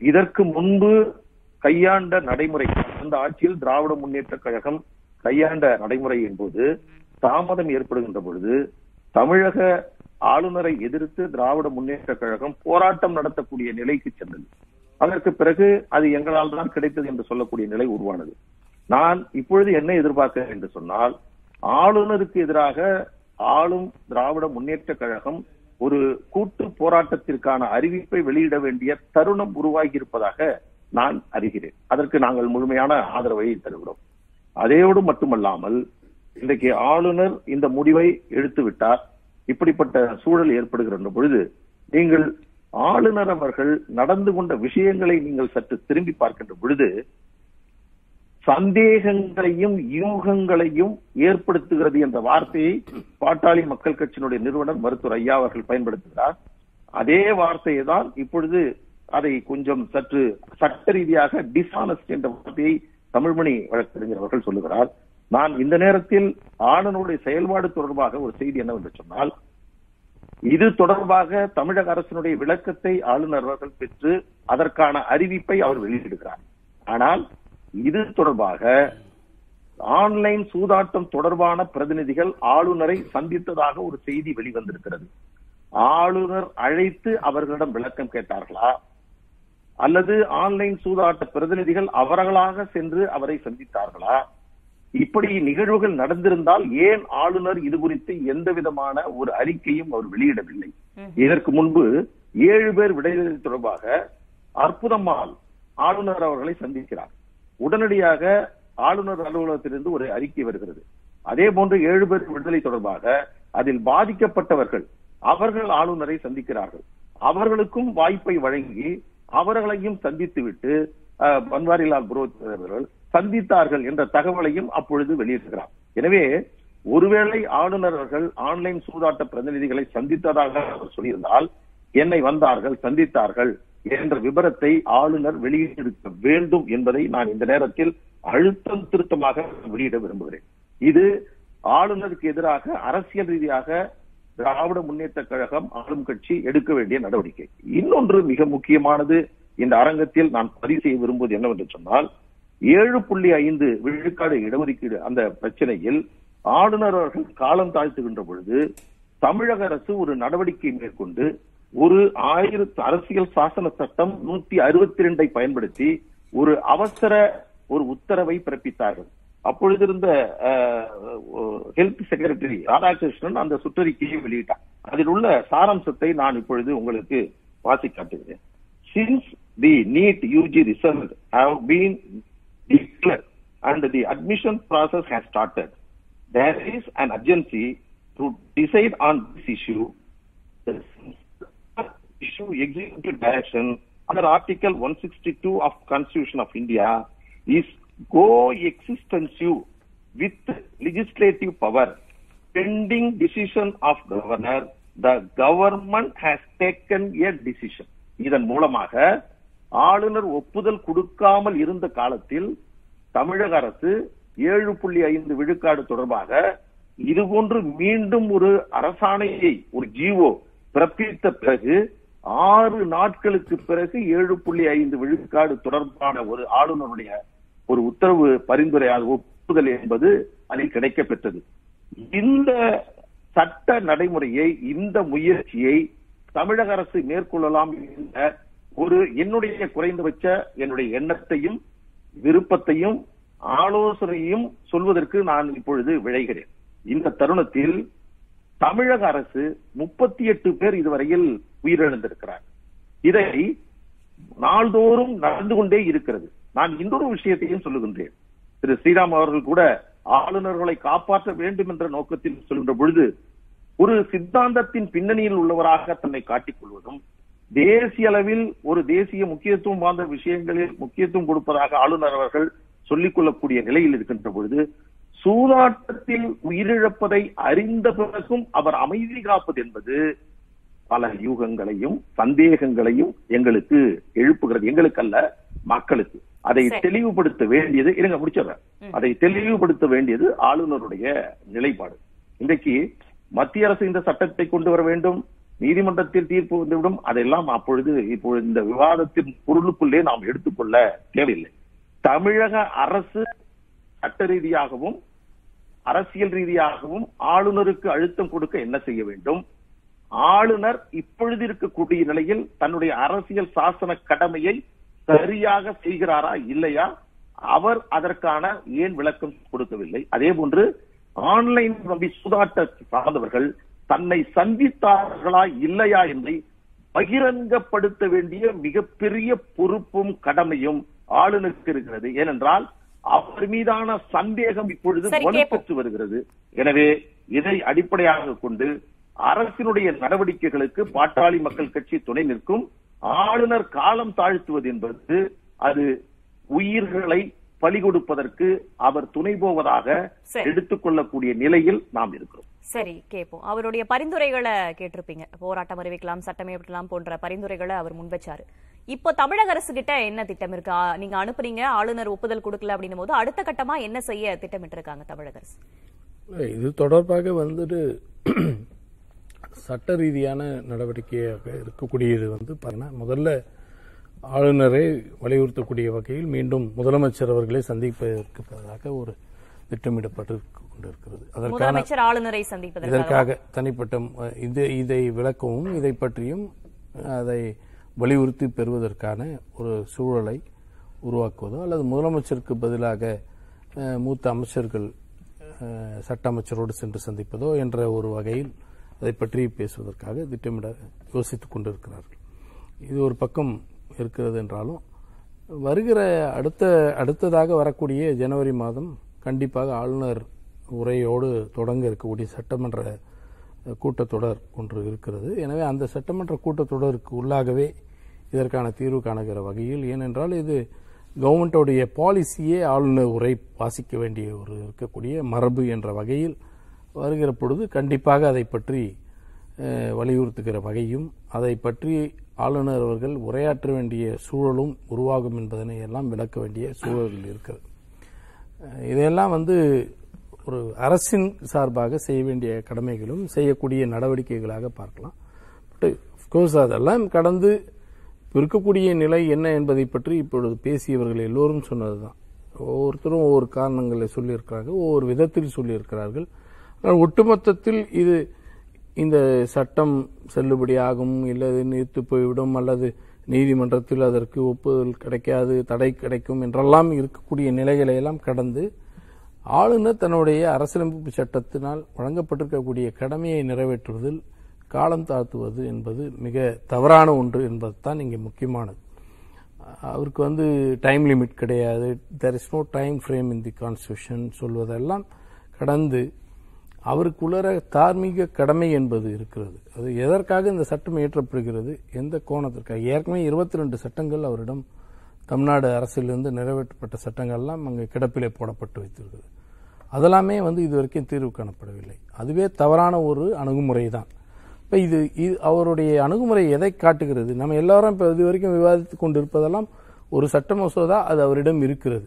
இதற்கு முன்பு கையாண்ட நடைமுறை அந்த ஆட்சியில் திராவிட முன்னேற்ற கழகம் கையாண்ட நடைமுறையின் போது தாமதம் ஏற்படுகின்ற பொழுது தமிழக ஆளுநரை எதிர்த்து திராவிட முன்னேற்ற கழகம் போராட்டம் நடத்தக்கூடிய நிலைக்கு சென்றது. அதற்கு பிறகு அது எங்களால் தான் கிடைத்தது என்று சொல்லக்கூடிய நிலை உருவானது. நான் இப்பொழுது என்ன எதிர்பார்க்கிறேன் என்று சொன்னால் ஆளுநருக்கு எதிராக ஆளும் திராவிட முன்னேற்ற கழகம் ஒரு கூட்டு போராட்டத்திற்கான அறிவிப்பை வெளியிட வேண்டிய தருணம் உருவாகி இருப்பதாக நான் அறிகிறேன். அதற்கு நாங்கள் முழுமையான ஆதரவை தருகிறோம். அதையோடு மட்டுமல்லாமல் இன்றைக்கு ஆளுநர் இந்த முடிவை எடுத்து விட்டார் இப்படிப்பட்ட சூழல் ஏற்படுகின்ற பொழுது நீங்கள் ஆளுநர் அவர்கள் நடந்து கொண்ட விஷயங்களை நீங்கள் சற்று திரும்பி பார்க்கின்ற பொழுது சந்தேகங்களையும் யூகங்களையும் ஏற்படுத்துகிறது என்ற வார்த்தையை பாட்டாளி மக்கள் கட்சியினுடைய நிறுவனர் மருத்துவர் ஐயா அவர்கள் பயன்படுத்துகிறார். அதே வார்த்தையை தான் இப்பொழுது அதை கொஞ்சம் சற்று சட்ட ரீதியாக டிஸ்ஆனஸ்ட் என்ற வார்த்தையை தமிழ்மணி வழக்கறிஞர் அவர்கள் சொல்லுகிறார். நான் இந்த நேரத்தில் ஆனனுடைய செயல்பாடு தொடர்பாக ஒரு செய்தி என்னவென்று சொன்னால் இது தொடர்பாக தமிழக அரசினுடைய விளக்கத்தை ஆளுநர் அவர்கள் பெற்று அதற்கான அறிவிப்பை அவர் வெளியிடுகிறார். ஆனால் இது தொடர்பாக ஆன்லைன் சூதாட்டம் தொடர்பான பிரதிநிதிகள் ஆளுநரை சந்தித்ததாக ஒரு செய்தி வெளிவந்திருக்கிறது. ஆளுநர் அழைத்து அவர்களிடம் விளக்கம் கேட்டார்களா? அல்லது ஆன்லைன் சூதாட்ட பிரதிநிதிகள் அவர்களாக சென்று அவரை சந்தித்தார்களா? இப்படி நிகழ்வுகள் நடந்திருந்தால் ஏன் ஆளுநர் இது குறித்து எந்த விதமான ஒரு அறிக்கையும் அவர் வெளியிடவில்லை? இதற்கு முன்பு ஏழு பேர் விடுதலை தொடர்பாக அற்புதமால் ஆளுநர் அவர்களை சந்திக்கிறார். உடனடியாக ஆளுநர் அலுவலகத்திலிருந்து ஒரு அறிக்கை வருகிறது. அதே போன்று ஏழு பேர் விடுதலை தொடர்பாக அதில் பாதிக்கப்பட்டவர்கள் அவர்கள் ஆளுநரை சந்திக்கிறார்கள். அவர்களுக்கும் வாய்ப்பை வழங்கி அவர்களையும் சந்தித்துவிட்டு அஹ், பன்வாரிலால் புரோஹித் அவர்கள் சந்தித்தார்கள் என்ற தகவலையும் அப்பொழுது வெளியிடுகிறார். எனவே ஒருவேளை ஆளுநர் அவர்கள் ஆன்லைன் சூதாட்ட பிரதிநிதிகளை சந்தித்ததாக அவர் சொல்லியிருந்தால் என்னை வந்தார்கள் சந்தித்தார்கள் என்ற விபரத்தை ஆளுநர் வெளியிட்டிருக்க வேண்டும் என்பதை நான் இந்த நேரத்தில் அழுத்தம் திருத்தமாக வெளியிட விரும்புகிறேன். இது ஆளுநருக்கு எதிராக அரசியல் ரீதியாக திராவிட முன்னேற்ற கழகம் ஆளும் கட்சி எடுக்க வேண்டிய நடவடிக்கை. இன்னொன்று மிக முக்கியமானது இந்த அரங்கத்தில் நான் பதிவு செய்ய விரும்புவது என்னவென்று சொன்னால் ஏழு புள்ளி ஐந்து விழுக்காடு இடஒதுக்கீடு அந்த பிரச்சனையில் ஆளுநர் அவர்கள் காலம் தாழ்த்துகின்ற பொழுது தமிழக அரசு ஒரு நடவடிக்கை மேற்கொண்டு ஒரு ஆயிரத்து அரசியல் சாசன சட்டம் நூத்தி அறுபத்தி ரெண்டை பயன்படுத்தி ஒரு அவசர ஒரு உத்தரவை பிறப்பித்தார்கள். அப்பொழுது இருந்த ஹெல்த் செக்ரட்டரி ராதாகிருஷ்ணன் அந்த சுற்றறிக்கையை வெளியிட்டார். அதில் உள்ள சாராம்சத்தை நான் இப்பொழுது உங்களுக்கு வாசி காட்டுகிறேன். Since the NEET UG result have been declared and the admission process has started there is an urgency to decide on this issue The issue executive direction under Article 162 of Constitution of India is coextensive with legislative power. Pending decision of governor, the government has taken a decision. இதன் மூலமாக ஆளுநர் ஒப்புதல் கொடுக்காமல் இருந்த காலத்தில் தமிழக அரசு ஏழு புள்ளி ஐந்து விழுக்காடு தொடர்பாக இதுபோன்று மீண்டும் ஒரு அரசாணையை ஒரு ஜீவோ பிறப்பித்த பிறகு ஆறு நாட்களுக்கு பிறகு ஏழு புள்ளி ஐந்து விழுக்காடு தொடர்பான ஒரு ஆளுநருடைய ஒரு உத்தரவு பரிந்துரையாக ஒப்புதல் என்பது அதில் கிடைக்கப்பெற்றது. இந்த சட்ட நடைமுறையை இந்த முயற்சியை தமிழக அரசு மேற்கொள்ளலாம் என்ற ஒரு என்னுடைய குறைந்தபட்ச என்னுடைய எண்ணத்தையும் விருப்பத்தையும் ஆலோசனையும் சொல்வதற்கு நான் இப்பொழுது விளைகிறேன் இந்த தருணத்தில் தமிழக அரசு முப்பத்தி எட்டு பேர் இதுவரையில் உயிரிழந்திருக்கிறார். இதை நாள்தோறும் நடந்து கொண்டே இருக்கிறது. நான் இன்னொரு விஷயத்தையும் சொல்லுகின்றேன். திரு ஸ்ரீராம் அவர்கள் கூட ஆளுநர்களை காப்பாற்ற வேண்டும் என்ற நோக்கத்தில் சொல்கின்ற பொழுது ஒரு சித்தாந்தத்தின் பின்னணியில் உள்ளவராக தன்னை காட்டிக் கொள்வதும் தேசிய அளவில் ஒரு தேசிய முக்கியத்துவம் வாய்ந்த விஷயங்களில் முக்கியத்துவம் கொடுப்பதாக ஆளுநர் அவர்கள் சொல்லிக் கொள்ளக்கூடிய நிலையில் இருக்கின்ற பொழுது சூதாட்டத்தில் உயிரிழப்பதை அறிந்த பிறகும் அவர் அமைதி காப்பது என்பது பல யூகங்களையும் சந்தேகங்களையும் எங்களுக்கு எழுப்புகிறது. எங்களுக்கு அல்ல மக்களுக்கு. அதை. தெளிவுபடுத்த வேண்டியது இருங்க முடிச்சிடுறேன். அதை தெளிவுபடுத்த வேண்டியது ஆளுநருடைய நிலைப்பாடு. இன்றைக்கு மத்திய அரசு இந்த சட்டத்தை கொண்டு வர வேண்டும். நீதிமன்றத்தில் தீர்ப்பு வந்துவிடும். அதெல்லாம் அப்பொழுது இப்பொழுது இந்த விவாதத்தின் பொருளுக்குள்ளே நாம் எடுத்துக்கொள்ள தேவையில்லை. தமிழக அரசு சட்ட ரீதியாகவும் அரசியல் ரீதியாகவும் ஆளுநருக்கு அழுத்தம் கொடுக்க என்ன செய்ய வேண்டும்? ஆளுநர் இப்பொழுது இருக்கக்கூடிய நிலையில் தன்னுடைய அரசியல் சாசன கடமையை சரியாக செய்கிறாரா இல்லையா? அவர் அதற்கான ஏன் விளக்கம் கொடுக்கவில்லை? அதே போன்று ஆன்லைன் நம்பி சூதாட்ட சார்ந்தவர்கள் தன்னை சந்தித்தார்களா இல்லையா என்பதை பகிரங்கப்படுத்த வேண்டிய மிகப்பெரிய பொறுப்பும் கடமையும் ஆளுநருக்கு இருக்கிறது. ஏனென்றால் அவர் மீதான சந்தேகம் இப்பொழுது வலுப்பெற்று வருகிறது. எனவே இதை அடிப்படையாக கொண்டு அரசினுடைய நடவடிக்கைகளுக்கு பாட்டாளி மக்கள் கட்சி துணை நிற்கும். ஆளுநர் காலம் தாழ்த்துவது என்பது அது உயிர்களை பலி கொடுப்பதற்கு அவர் துணை போவதாக சரி. எடுத்துக்கொள்ளக்கூடிய நிலையில் நாம் இருக்கிறோம். சரி கேட்போம். அவருடைய பரிந்துரைகளை கேட்டிருப்பீங்க. போராட்டம் அறிவிக்கலாம் சட்டம் போன்ற பரிந்துரைகளை அவர் முன்வச்சாரு இப்போ தமிழக அரசு கிட்ட என்ன திட்டம் இருக்கு? நீங்க அனுப்புறீங்க ஆளுநர் ஒப்புதல் கொடுக்கல அப்படின்னும் போது அடுத்த கட்டமா என்ன செய்ய திட்டமிட்டு இருக்காங்க தமிழக அரசு? இது தொடர்பாக வந்துட்டு சட்ட ரீதியான நடவடிக்கையாக இருக்கக்கூடியது வந்து பாத்தீங்கன்னா முதல்ல ஆளுநரை வலியுறுத்தக்கூடிய வகையில் மீண்டும் முதலமைச்சர் அவர்களை சந்திப்பதற்கு பதிலாக ஒரு திட்டமிடப்பட்டு கொண்டிருக்கிறது. அதற்கான ஆளுநரை சந்திப்பதற்காக. இதற்காக தனிப்பட்ட இது இதை விளக்கவும் இதை பற்றியும் அதை வலியுறுத்தி பெறுவதற்கான ஒரு சூழலை உருவாக்குவதோ அல்லது முதலமைச்சருக்கு பதிலாக மூத்த அமைச்சர்கள் சட்ட அமைச்சரோடு சென்று சந்திப்பதோ என்ற ஒரு வகையில் அதை பற்றி பேசுவதற்காக திட்டமிட யோசித்துக் கொண்டிருக்கிறார்கள். இது ஒரு பக்கம் இருக்கிறது என்றாலும் வருகிற அடுத்த அடுத்ததாக வரக்கூடிய ஜனவரி மாதம் கண்டிப்பாக ஆளுநர் உரையோடு தொடங்க இருக்கக்கூடிய சட்டமன்ற கூட்டத்தொடர் ஒன்று இருக்கிறது. எனவே அந்த சட்டமன்ற கூட்டத்தொடருக்கு உள்ளாகவே இதற்கான தீர்வு காணுகிற வகையில் ஏனென்றால் இது கவர்மெண்டோடைய பாலிசியே ஆளுநர் உரை வாசிக்க வேண்டிய ஒரு இருக்கக்கூடிய மரபு என்ற வகையில் வருகிற பொழுது கண்டிப்பாக அதை பற்றி வலியுறுத்துகிற வகையும் அதை பற்றி ஆளுநர் அவர்கள் உரையாற்ற வேண்டிய சூழலும் உருவாகும் என்பதனை எல்லாம் விளக்க வேண்டிய சூழல் இருக்கிறது. இதையெல்லாம் வந்து ஒரு அரசின் சார்பாக செய்ய வேண்டிய கடமைகளும் செய்யக்கூடிய நடவடிக்கைகளாக பார்க்கலாம். பட் கோர்ஸ் அதெல்லாம் கடந்து இருக்கக்கூடிய நிலை என்ன என்பதை பற்றி இப்பொழுது பேசியவர்கள் எல்லோரும் சொன்னது தான் ஒவ்வொருத்தரும் ஒவ்வொரு காரணங்களை சொல்லியிருக்கிறார்கள் ஒவ்வொரு விதத்தில் சொல்லியிருக்கிறார்கள். ஒட்டுமொத்தத்தில் இது இந்த சட்டம் செல்லுபடியாகும் இல்லது நீர்த்து போய்விடும் அல்லது நீதிமன்றத்தில் அதற்கு ஒப்புதல் கிடைக்காது தடை கிடைக்கும் என்றெல்லாம் இருக்கக்கூடிய நிலைகளை எல்லாம் கடந்து ஆளுநர் தன்னுடைய அரசியலமைப்பு சட்டத்தினால் வழங்கப்பட்டிருக்கக்கூடிய கடமையை நிறைவேற்றுவதில் காலம் தாழ்த்துவது என்பது மிக தவறான ஒன்று என்பதுதான் இங்கே முக்கியமானது. அவருக்கு வந்து டைம் லிமிட் கிடையாது. There is no time frame in the constitution சொல்வதெல்லாம் கடந்து அவருக்குள்ளற தார்மீக கடமை என்பது இருக்கிறது. அது எதற்காக இந்த சட்டம் இயற்றப்படுகிறது? எந்த கோணத்திற்காக? ஏற்கனவே இருபத்தி ரெண்டு சட்டங்கள் அவரிடம் தமிழ்நாடு அரசிலிருந்து நிறைவேற்றப்பட்ட சட்டங்கள்லாம் அங்கே கிடப்பிலே போடப்பட்டு வைத்திருக்கிறது. அதெல்லாமே வந்து இதுவரைக்கும் தீர்வு காணப்படவில்லை. அதுவே தவறான ஒரு அணுகுமுறை தான். இப்போ இது இது அவருடைய அணுகுமுறை எதை காட்டுகிறது? நம்ம எல்லாரும் இப்போ இது வரைக்கும் கொண்டிருப்பதெல்லாம் ஒரு சட்ட மசோதா அது அவரிடம் இருக்கிறது.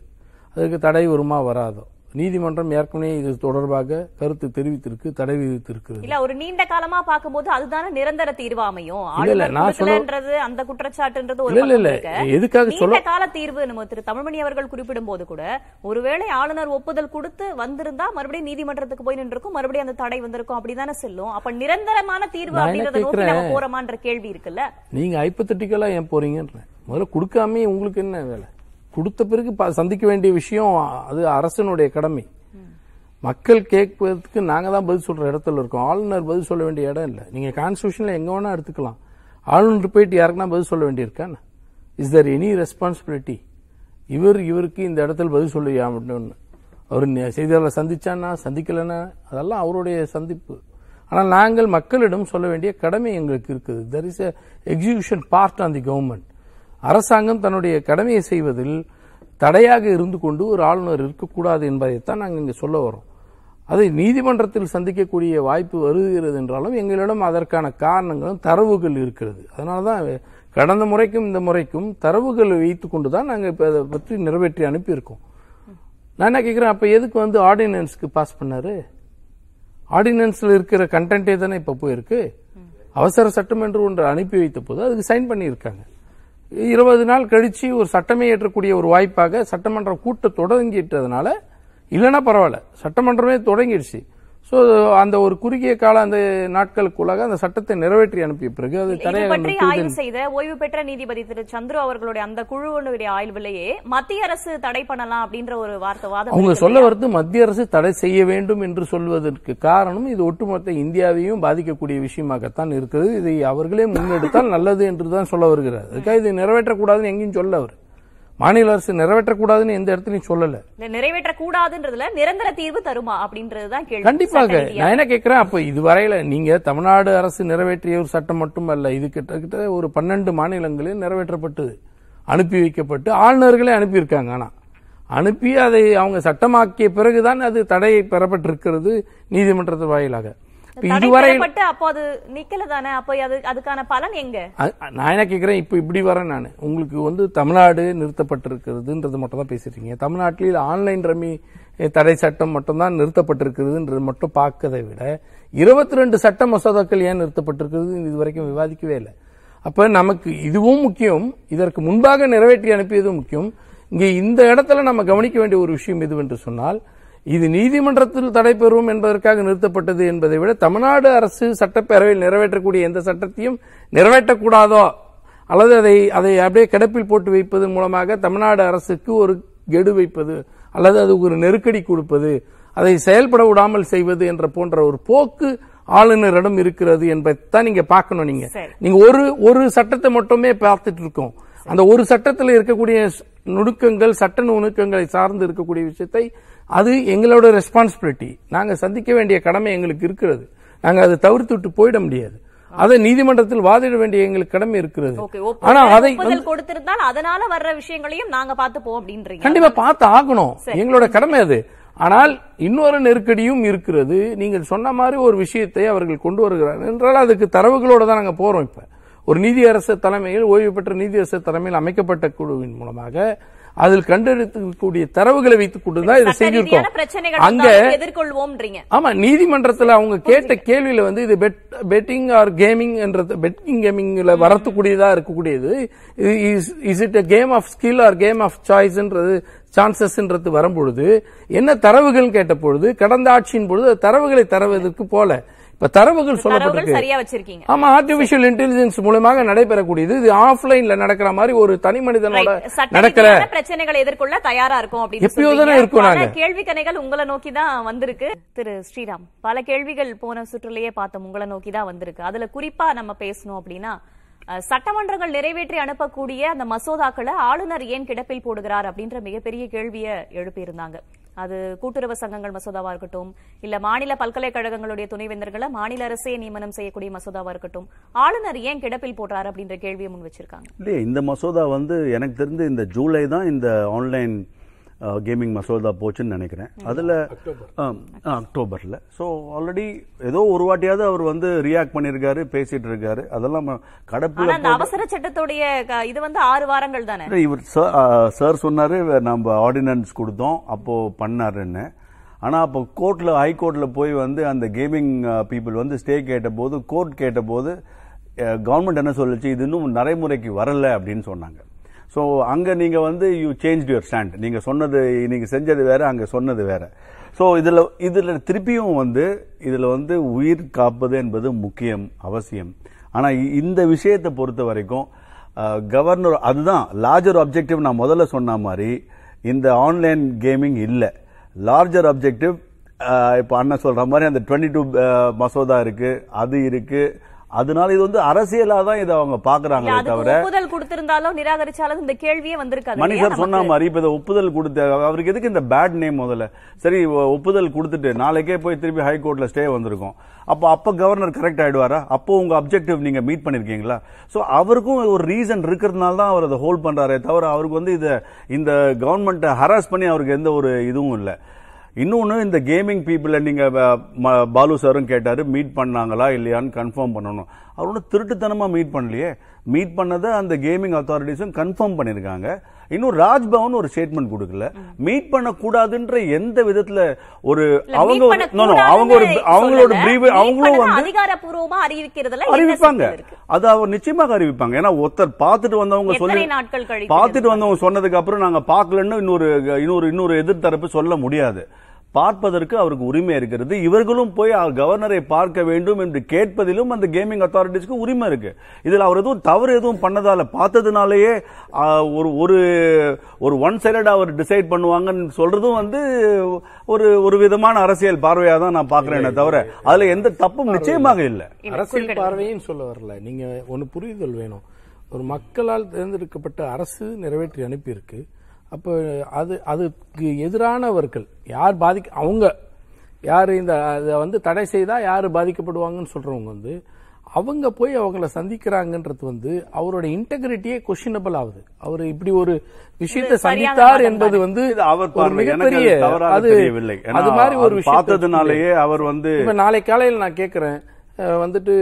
அதுக்கு தடை வருமா வராதோ? நீதிமன்றம் ஏற்கனவே இது தொடர்பாக கருத்து தெரிவித்திருக்கு தடை விதித்திருக்கிறது. இல்ல ஒரு நீண்ட காலமா பாக்கும்போது அதுதானே நிரந்தர தீர்வு அமையும். இல்ல, நான் கொடுக்கலன்றது அந்த குற்றச்சாட்டுன்றது ஒரு இல்ல, இல்ல, எதுக்காக சொல்ல- கால தீர்வு நம்ம திரு தமிழ்மணி அவர்கள் குறிப்பிடும் போது கூட ஒருவேளை ஆளுநர் ஒப்புதல் கொடுத்து வந்திருந்தா மறுபடியும் நீதிமன்றத்துக்கு போய் நின்றுக்கும் மறுபடியும் அந்த தடை வந்திருக்கும் அப்படிதானே செல்லும். அப்ப நிரந்தரமான தீர்வு அப்படின்றத நோக்கி நம்ம? போறோமான்ற கேள்வி இருக்குல்ல? நீங்க ஹைப்பத்தட்டிக்கலா ஏன் போறீங்கன்றேன். முதல்ல கொடுக்காம உங்களுக்கு என்ன வேலை? கொடுத்த பிறகு ப- சந்திக்க வேண்டிய விஷயம் அது அரசனுடைய கடமை. மக்கள் கேட்பதற்கு நாங்கள் தான் பதில் சொல்ற இடத்துல இருக்கோம். ஆளுநர் பதில் சொல்ல வேண்டிய இடம் இல்லை. நீங்க கான்ஸ்டியூஷன்ல எங்க வேணா எடுத்துக்கலாம். ஆளுநர் போயிட்டு யாருக்குன்னா பதில் சொல்ல வேண்டியிருக்கான் இஸ் தர் எனி ரெஸ்பான்சிபிலிட்டி இவர் இவருக்கு இந்த இடத்துல பதில் சொல்லியா அப்படின்னு. அவர் செய்தியாளர் சந்திச்சானா சந்திக்கலனா அதெல்லாம் அவருடைய சந்திப்பு. ஆனால் நாங்கள் மக்களிடம் சொல்ல வேண்டிய கடமை எங்களுக்கு இருக்குது. There is a execution part on the government அரசாங்கம் தன்னுடைய கடமையை செய்வதில் தடையாக இருந்து கொண்டு ஒரு ஆளுநர் இருக்கக்கூடாது என்பதைத்தான் நாங்கள் இங்கே சொல்ல வரோம் அதை நீதிமன்றத்தில் சந்திக்கக்கூடிய வாய்ப்பு வருகிறது என்றாலும் எங்களிடம் அதற்கான காரணங்களும் தரவுகள் இருக்கிறது. அதனால தான் கடந்த முறைக்கும் இந்த முறைக்கும் தரவுகள் வைத்து கொண்டு தான் நாங்கள் இப்போ அதை பற்றி நிறைவேற்றி அனுப்பியிருக்கோம். நான் என்ன கேட்குறேன் அப்போ எதுக்கு வந்து ஆர்டினன்ஸ்க்கு பாஸ் பண்ணாரு? ஆர்டினன்ஸில் இருக்கிற கண்டென்ட்டே தானே இப்போ போயிருக்கு? அவசர சட்டம் என்று ஒன்று அனுப்பி வைத்த போது அதுக்கு சைன் பண்ணியிருக்காங்க. இருபது நாள் கழிச்சு ஒரு சட்டமே ஏற்றக்கூடிய ஒரு வாய்ப்பாக சட்டமன்றம் கூட்டம் தொடங்கிட்டதுனால இல்லைன்னா பரவாயில்ல சட்டமன்றமே தொடங்கிடுச்சு. ஸோ அந்த ஒரு குறுகிய கால அந்த நாட்களுக்குள்ளாக அந்த சட்டத்தை நிறைவேற்றி அனுப்பிய பிறகு அது பற்றி ஆய்வு செய்த ஓய்வு பெற்ற நீதிபதி திரு சந்துரு அவர்களுடைய அந்த குழுவினுடைய ஆய்விலேயே மத்திய அரசு தடை பண்ணலாம் அப்படின்ற ஒரு வார்த்தை வாதம் அவங்க சொல்ல? வருது மத்திய அரசு தடை செய்ய வேண்டும் என்று சொல்வதற்கு காரணம் இது ஒட்டுமொத்த இந்தியாவையும் பாதிக்கக்கூடிய விஷயமாகத்தான் இருக்குது இதை அவர்களே முன்னெடுத்தால் நல்லது என்று தான் சொல்ல வருகிறார். அதுக்காக இதை நிறைவேற்றக்கூடாதுன்னு எங்கேயும் சொல்ல அவர். மாநில அரசு நிறைவேற்றக்கூடாதுன்னு எந்த இடத்துலையும் சொல்லல. இல்ல நிறைவேற்ற கூடாதுன்றதுல நிரந்தர தீர்வு தருமா அப்படின்றதுதான் கேள்வி. கண்டிப்பாக. நான் என்ன கேட்கிறேன் அப்ப இதுவரையில நீங்க தமிழ்நாடு அரசு நிறைவேற்றிய ஒரு சட்டம் மட்டுமல்ல இது கிட்டத்தட்ட ஒரு பன்னெண்டு மாநிலங்களில் நிறைவேற்றப்பட்டது அனுப்பி வைக்கப்பட்டு ஆளுநர்களே அனுப்பியிருக்காங்க. ஆனா அனுப்பி அதை அவங்க சட்டமாக்கிய பிறகுதான் அது தடை பெறப்பட்டிருக்கிறது நீதிமன்றத்தின் வாயிலாக. இதுவரை அப்போ அது நிக்கல தானே அப்போ அது அதுக்கான பலன் எங்க? நான் என்ன கேட்கிறேன் இப்ப இப்படி வரேன் நான். உங்களுக்கு வந்து தமிழ்நாடு நிறுத்தப்பட்டிருக்கிறதுன்றது மட்டும் தான் பேசிருக்கீங்க. தமிழ்நாட்டில் ஆன்லைன் ரம்மி தடை சட்டம் மட்டும் தான் நிறுத்தப்பட்டிருக்கிறதுன்றது மட்டும் பார்க்கதை விட இருபத்தி ரெண்டு சட்ட மசோதாக்கள் ஏன் நிறுத்தப்பட்டிருக்கிறது இது வரைக்கும் விவாதிக்கவே இல்லை. அப்ப நமக்கு இதுவும் முக்கியம் இதற்கு முன்பாக நிறைவேற்றி அனுப்பியதும் முக்கியம். இங்கே இந்த இடத்துல நம்ம கவனிக்க வேண்டிய ஒரு விஷயம் எதுவென்று சொன்னால் இது நீதிமன்றத்தில் தடைபெறும் என்பதற்காக நிறுத்தப்பட்டது என்பதை விட தமிழ்நாடு அரசு சட்டப்பேரவையில் நிறைவேற்றக்கூடிய எந்த சட்டத்தையும் நிறைவேற்றக்கூடாதோ? அல்லது அதை அதை அப்படியே கிடப்பில் போட்டு வைப்பதன் மூலமாக தமிழ்நாடு அரசுக்கு ஒரு கெடு வைப்பது அல்லது அது ஒரு நெருக்கடி கொடுப்பது அதை செயல்பட விடாமல் செய்வது என்ற போன்ற ஒரு போக்கு ஆளுநரிடம் இருக்கிறது என்பதைத்தான் நீங்க பார்க்கணும் நீங்க. நீங்க ஒரு ஒரு சட்டத்தை மட்டுமே பார்த்துட்டு இருக்கோம். அந்த ஒரு சட்டத்தில் இருக்கக்கூடிய நுணுக்கங்கள் சட்ட நுணுக்கங்களை சார்ந்து இருக்கக்கூடிய விஷயத்தை அது எங்களோட ரெஸ்பான்சிபிலிட்டி நாங்க சந்திக்க வேண்டிய கடமை எங்களுக்கு இருக்கிறது. நாங்க அதை தவிர்த்து விட்டு போயிட முடியாது. அதை நீதிமன்றத்தில் வாதிட வேண்டிய எங்களுக்கு கடமை இருக்கிறது. ஆனா அதை கொடுத்திருந்தால் அதனால வர்ற விஷயங்களையும் நாங்க பார்த்துப்போம் அப்படின்றீங்க. கண்டிப்பா பார்த்து ஆகணும். எங்களோட கடமை அது. ஆனால் இன்னொரு நெருக்கடியும் இருக்கிறது. நீங்கள் சொன்ன மாதிரி ஒரு விஷயத்தை அவர்கள் கொண்டு வருகிறார்கள் என்றால் அதுக்கு தரவுகளோட தான் நாங்க போறோம் இப்ப. ஒரு நீதியரசு தலைமையில் ஓய்வு பெற்ற நீதியரசு தலைமையில் அமைக்கப்பட்ட குழுவின் மூலமாக அதில் கண்டெடுக்கக்கூடிய தரவுகளை வைத்துக் கொண்டு தான் இதை செய்திருக்கோம் அங்க எதிர்கொள்வோம்ன்றீங்க. ஆமா நீதிமன்றத்துல அவங்க கேட்ட கேள்வியில வந்து இது பெட்டிங் ஆர் கேமிங் என்றது பெட்டிங் கேமிங்ல வரத்துக்கூடியதா இருக்கக்கூடியது is it game of skill or game of சாய்ஸ்ன்றது சான்சஸ்ன்றது வரும்பொழுது என்ன தரவுகள் கேட்ட பொழுது கடந்த ஆட்சியின் பொழுது தரவுகளை தருவதற்கு போல. இப்ப தரவுகள் சொல்லப்பட்டிருக்கு. ஆமா ஆர்டிபிஷியல் இன்டெலிஜென்ஸ் மூலமாக நடைபெறக்கூடியது. இது ஆஃப்லைன்ல நடக்கிற மாதிரி ஒரு தனி மனிதனோட நடக்கிற பிரச்சனைகளை எதிர்கொள்ள தயாரா இருக்கும் அப்படின்னு எப்பயோ தானே சொல்றீங்க. இருக்கோம் நாங்க. கேள்வி கணைகள் உங்களை நோக்கி தான் வந்திருக்கு. திரு ஸ்ரீராம் பல கேள்விகள் போன சுற்றுலயே பார்த்தோம். உங்களை நோக்கி தான் வந்திருக்கு. அதுல குறிப்பா நம்ம பேசணும் அப்படின்னா சட்டமன்றங்கள் நிறைவேற்றி அனுப்பக்கூடிய அந்த மசோதாக்களை ஆளுநர் ஏன் கிடப்பில் போடுகிறார் அப்படின்ற மிகப்பெரிய கேள்வியை எழுப்பியிருந்தாங்க. அது கூட்டுறவு சங்கங்கள் மசோதாவா இருக்கட்டும் இல்ல மாநில பல்கலைக்கழகங்களுடைய துணைவேந்தர்களை மாநில அரசே நியமனம் செய்யக்கூடிய மசோதாவா இருக்கட்டும் ஆளுநர் ஏன் கிடப்பில் போடுறாரு அப்படின்ற கேள்வியை முன் வச்சிருக்காங்க? இல்லையே இந்த மசோதா வந்து எனக்கு தெரிந்து இந்த ஜூலை தான் இந்த ஆன்லைன் கேமிங் மசோதா போச்சுன்னு நினைக்கிறேன். அதில் அக்டோபரில். ஸோ ஆல்ரெடி ஏதோ ஒரு வாட்டியாவது அவர் வந்து ரியாக்ட் பண்ணியிருக்காரு பேசிட்டு இருக்காரு. அதெல்லாம் கடப்பில் அவசர சட்டத்துடைய இது வந்து ஆறு வாரங்கள் தானே? இவர் சார் சொன்னாரு நம்ம ஆர்டினன்ஸ் கொடுத்தோம் அப்போ பண்ணாருன்னு. ஆனா அப்போ கோர்ட்ல ஹை கோர்ட்ல போய் வந்து அந்த கேமிங் பீப்புள் வந்து ஸ்டே கேட்ட போது கோர்ட் கேட்ட போது கவர்மெண்ட் என்ன சொல்லுச்சு? இது இன்னும் நடைமுறைக்கு வரல அப்படின்னு சொன்னாங்க. ஸோ அங்கே நீங்கள் வந்து யூ சேஞ்ச் யுவர் ஸ்டாண்ட் நீங்கள் சொன்னது நீங்கள் செஞ்சது வேற அங்கே சொன்னது வேற. ஸோ இதில் இதில் திருப்பியும் வந்து இதில் வந்து உயிர் காப்பது என்பது முக்கியம் அவசியம். ஆனால் இந்த விஷயத்தை பொறுத்த வரைக்கும் கவர்னர் அதுதான் லார்ஜர் அப்ஜெக்டிவ் நான் முதல்ல சொன்ன மாதிரி இந்த ஆன்லைன் கேமிங் இல்லை. லார்ஜர் அப்ஜெக்டிவ் இப்போ அண்ணன் சொல்கிற மாதிரி அந்த டுவெண்ட்டி டூ மசோதா இருக்குது அது இருக்குது அதனால இது வந்து அரசியலா தான் இதை அவங்க பாக்குறாங்களே தவிர ஒப்புதல் கொடுத்திருந்தாலும் நிராகரிச்சாலும் இந்த கேள்வியே வந்திருக்காது மணி சார் சொன்ன? மாதிரி இப்ப இதை ஒப்புதல் கொடுத்த அவருக்கு எதுக்கு இந்த பேட் நேம் முதல்ல? சரி ஒப்புதல் கொடுத்துட்டு நாளைக்கே போய் திருப்பி ஹை கோர்ட்ல ஸ்டே வந்திருக்கும். அப்போ அப்ப கவர்னர் கரெக்ட் ஆயிடுவாரா? அப்போ உங்க அப்ஜெக்டிவ் நீங்க மீட் பண்ணிருக்கீங்களா? சோ அவருக்கும் ஒரு ரீசன் இருக்கிறதுனால தான் அவர் அதை ஹோல்ட் பண்றாரே தவிர அவருக்கு வந்து இத இந்த கவர்மெண்ட்டை ஹராஸ் பண்ணி அவருக்கு எந்த ஒரு இதுவும் இல்லை. இன்னொன்று இந்த கேமிங் பீப்புளை நீங்கள் பாலு சாரும் கேட்டார் மீட் பண்ணாங்களா இல்லையான்னு கன்ஃபார்ம் பண்ணணும். அவர் ஒன்றும் திருட்டுத்தனமாக மீட் பண்ணலையே. மீட் பண்ணதை அந்த கேமிங் அத்தாரிட்டிஸும் கன்ஃபார்ம் பண்ணியிருக்காங்க இன்னும் ராஜ்பவன் ஒரு ஸ்டேட்மெண்ட் கொடுக்கல. மீட் பண்ண கூடாதுன்ற எந்த விதத்துல ஒரு அவங்க அவங்க ஒரு அவங்களோட meet அவங்களும் வந்து அதிகாரப்பூர்வமா அறிவிக்கிறதுல அறிவிப்பாங்க? அது அவர் நிச்சயமாக அறிவிப்பாங்க. ஏன்னா ஒருத்தர் பார்த்துட்டு வந்தவங்க சொல்லி பார்த்துட்டு வந்தவங்க சொன்னதுக்கு அப்புறம் நாங்க பார்க்கலன்னு இன்னொரு இன்னொரு இன்னொரு எதிர்த்தரப்பு சொல்ல முடியாது. பார்ப்பதற்கு அவருக்கு உரிமை இருக்கிறது. இவர்களும் போய் கவர்னரை பார்க்க வேண்டும் என்று கேட்பதிலும் அந்த கேமிங் அத்தாரிட்டிஸ்க்கு உரிமை இருக்கு. இதுல அவர் எதுவும் தவறு எதுவும் பண்ணதால பார்த்ததுனாலயே ஒரு ஒரு ஒரு ஒன் சைடட் அவர் டிசைட் பண்ணுவாங்கன்னு சொல்றதும் வந்து ஒரு ஒரு விதமான அரசியல் பார்வையா தான் நான் பாக்குறேனே தவிர. அதுல எந்த தப்பும் நிச்சயமாக இல்லை. அரசியல் பார்வையும் சொல்ல வரல. நீங்க ஒன்னு புரிதல் வேணும். ஒரு மக்களால் தேர்ந்தெடுக்கப்பட்ட அரசு நிறைவேற்றி அனுப்பியிருக்கு. அப்போ அது அதுக்கு எதிரானவர்கள் யார் பாதிக்க அவங்க யார் இந்த அதை வந்து தடை செய்தா யார் பாதிக்கப்படுவாங்கன்னு சொல்றவங்க வந்து அவங்க போய் அவங்கள சந்திக்கிறாங்கன்றது வந்து அவரோட இன்டெகிரிட்டியே கொஸ்டினபிள் ஆகுது. அவர் இப்படி ஒரு விஷயத்தை சந்தித்தார் என்பது. வந்து அவர் மிகப்பெரிய அது அது மாதிரி ஒரு பார்த்ததுனாலேயே அவர் வந்து இப்ப நாளை காலையில் நான் கேட்கிறேன் வந்துட்டு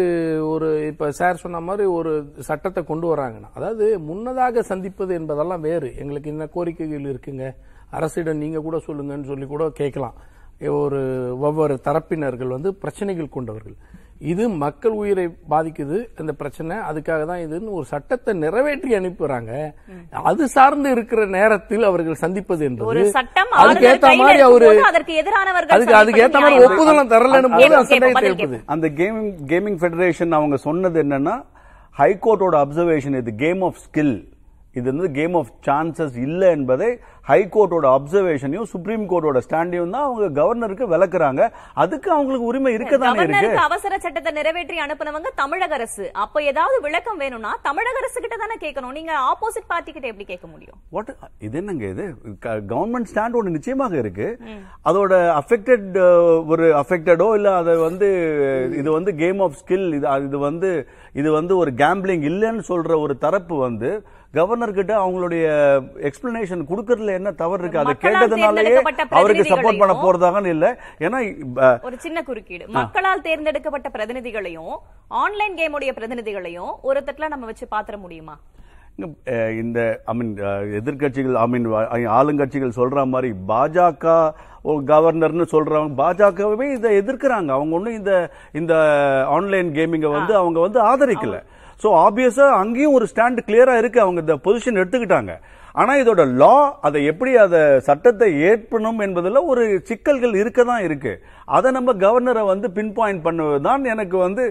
ஒரு இப்போ சார் சொன்ன மாதிரி ஒரு சட்டத்தை கொண்டு வராங்கன்னா அதாவது முன்னதாக சந்திப்பது என்பதெல்லாம் வேறு. எங்களுக்கு என்ன கோரிக்கைகள் இருக்குங்க? அரசிடம் நீங்கள் கூட சொல்லுங்கன்னு சொல்லி கூட கேட்கலாம். ஒரு ஒவ்வொரு தரப்பினர்கள் வந்து பிரச்சனைகள் கொண்டவர்கள். இது மக்கள் உயிரை பாதிக்குது இந்த பிரச்சனை. அதுக்காக தான் இதுன்னு ஒரு சட்டத்தை நிறைவேற்றி அனுப்புறாங்க. அது சார்ந்து இருக்கிற நேரத்தில் அவர்கள் சந்திப்பது ஒரு என்பது சட்டம் அதுக்கு ஏத்த மாதிரி அவரு அதுக்கு அதுக்கு ஏத்த மாதிரி ஒப்புதலும் தரலன்னு போது அந்த எழுப்புது கேமிங் கேமிங் ஃபெடரேஷன் அவங்க சொன்னது என்னன்னா ஹைகோர்ட்டோட அப்சர்வேஷன் இது கேம் ஆஃப் ஸ்கில் இது வந்து கேம் ஆஃப் சான்சஸ் இல்ல என்பதை ஹைகோர்ட்டோட அப்சர்வேஷனையும் சுப்ரீம் கோர்ட்டோட ஸ்டாண்டையும் தான் அவங்க கவர்னருக்கு விளக்குறாங்க. அதுக்கு அவங்களுக்கு உரிமை இருக்கு? கவர்னருக்கு அவசர சட்டத்தை நிறைவேற்றி அனுப்புனவங்க தமிழக அரசு. அப்ப ஏதாவது விளக்கம் வேணும்னா தமிழக அரசு கிட்ட தானே கேட்கணும். நீங்க ஆப்போசிட் பார்ட்டி கிட்ட எப்படி கேட்க முடியும்? வாட் இது என்னங்க இது? கவர்மெண்ட் ஸ்டாண்ட் ஒன்று நிச்சயமாக இருக்கு. அதோட அஃபெக்டட் ஒரு அஃபெக்டடோ இல்ல அதை வந்து இது வந்து கேம் ஆஃப் ஸ்கில் இது இது வந்து இது வந்து ஒரு கேம்பிளிங் இல்லைன்னு சொல்ற ஒரு தரப்பு வந்து கவர்னர் கிட்ட அவங்களுடைய எக்ஸ்பிளனேஷன் கொடுக்கறதுல என்ன தவறு இருக்கு? அதை கேட்டதுனாலயே அவருக்கு சப்போர்ட் பண்ண போறதாகன்னு இல்ல. ஏன்னா ஒரு சின்ன குறுக்கீடு. மக்களால் தேர்ந்தெடுக்கப்பட்ட பிரதிநிதிகளையும் ஆன்லைன் கேமுடைய பிரதிநிதிகளையும் ஒரு தட்டுல நம்ம வச்சு பாத்திர முடியுமா? இந்த ஐ மீன் எதிர்கட்சிகள் ஐ மீன் ஆளுங்கட்சிகள் சொல்ற மாதிரி பாஜக கவர்னர்னு சொல்றவங்க பாஜகவே இதை எதிர்க்கிறாங்க. அவங்க ஒண்ணும் இந்த இந்த ஆன்லைன் கேமிங்கை வந்து அவங்க வந்து ஆதரிக்கல. ஸோ ஆப்வியஸா அங்கேயும் ஒரு ஸ்டாண்ட் கிளியரா இருக்கு. அவங்க இந்த பொசிஷன் எடுத்துக்கிட்டாங்க. ஆனா இதோட லா அதை எப்படி அதை சட்டத்தை ஏற்பணும் என்பதில் ஒரு சிக்கல்கள் இருக்க தான் இருக்கு. அதை நம்ம கவர்னரை வந்து பின் பாயிண்ட் பண்ணுவதுதான் எனக்கு வந்து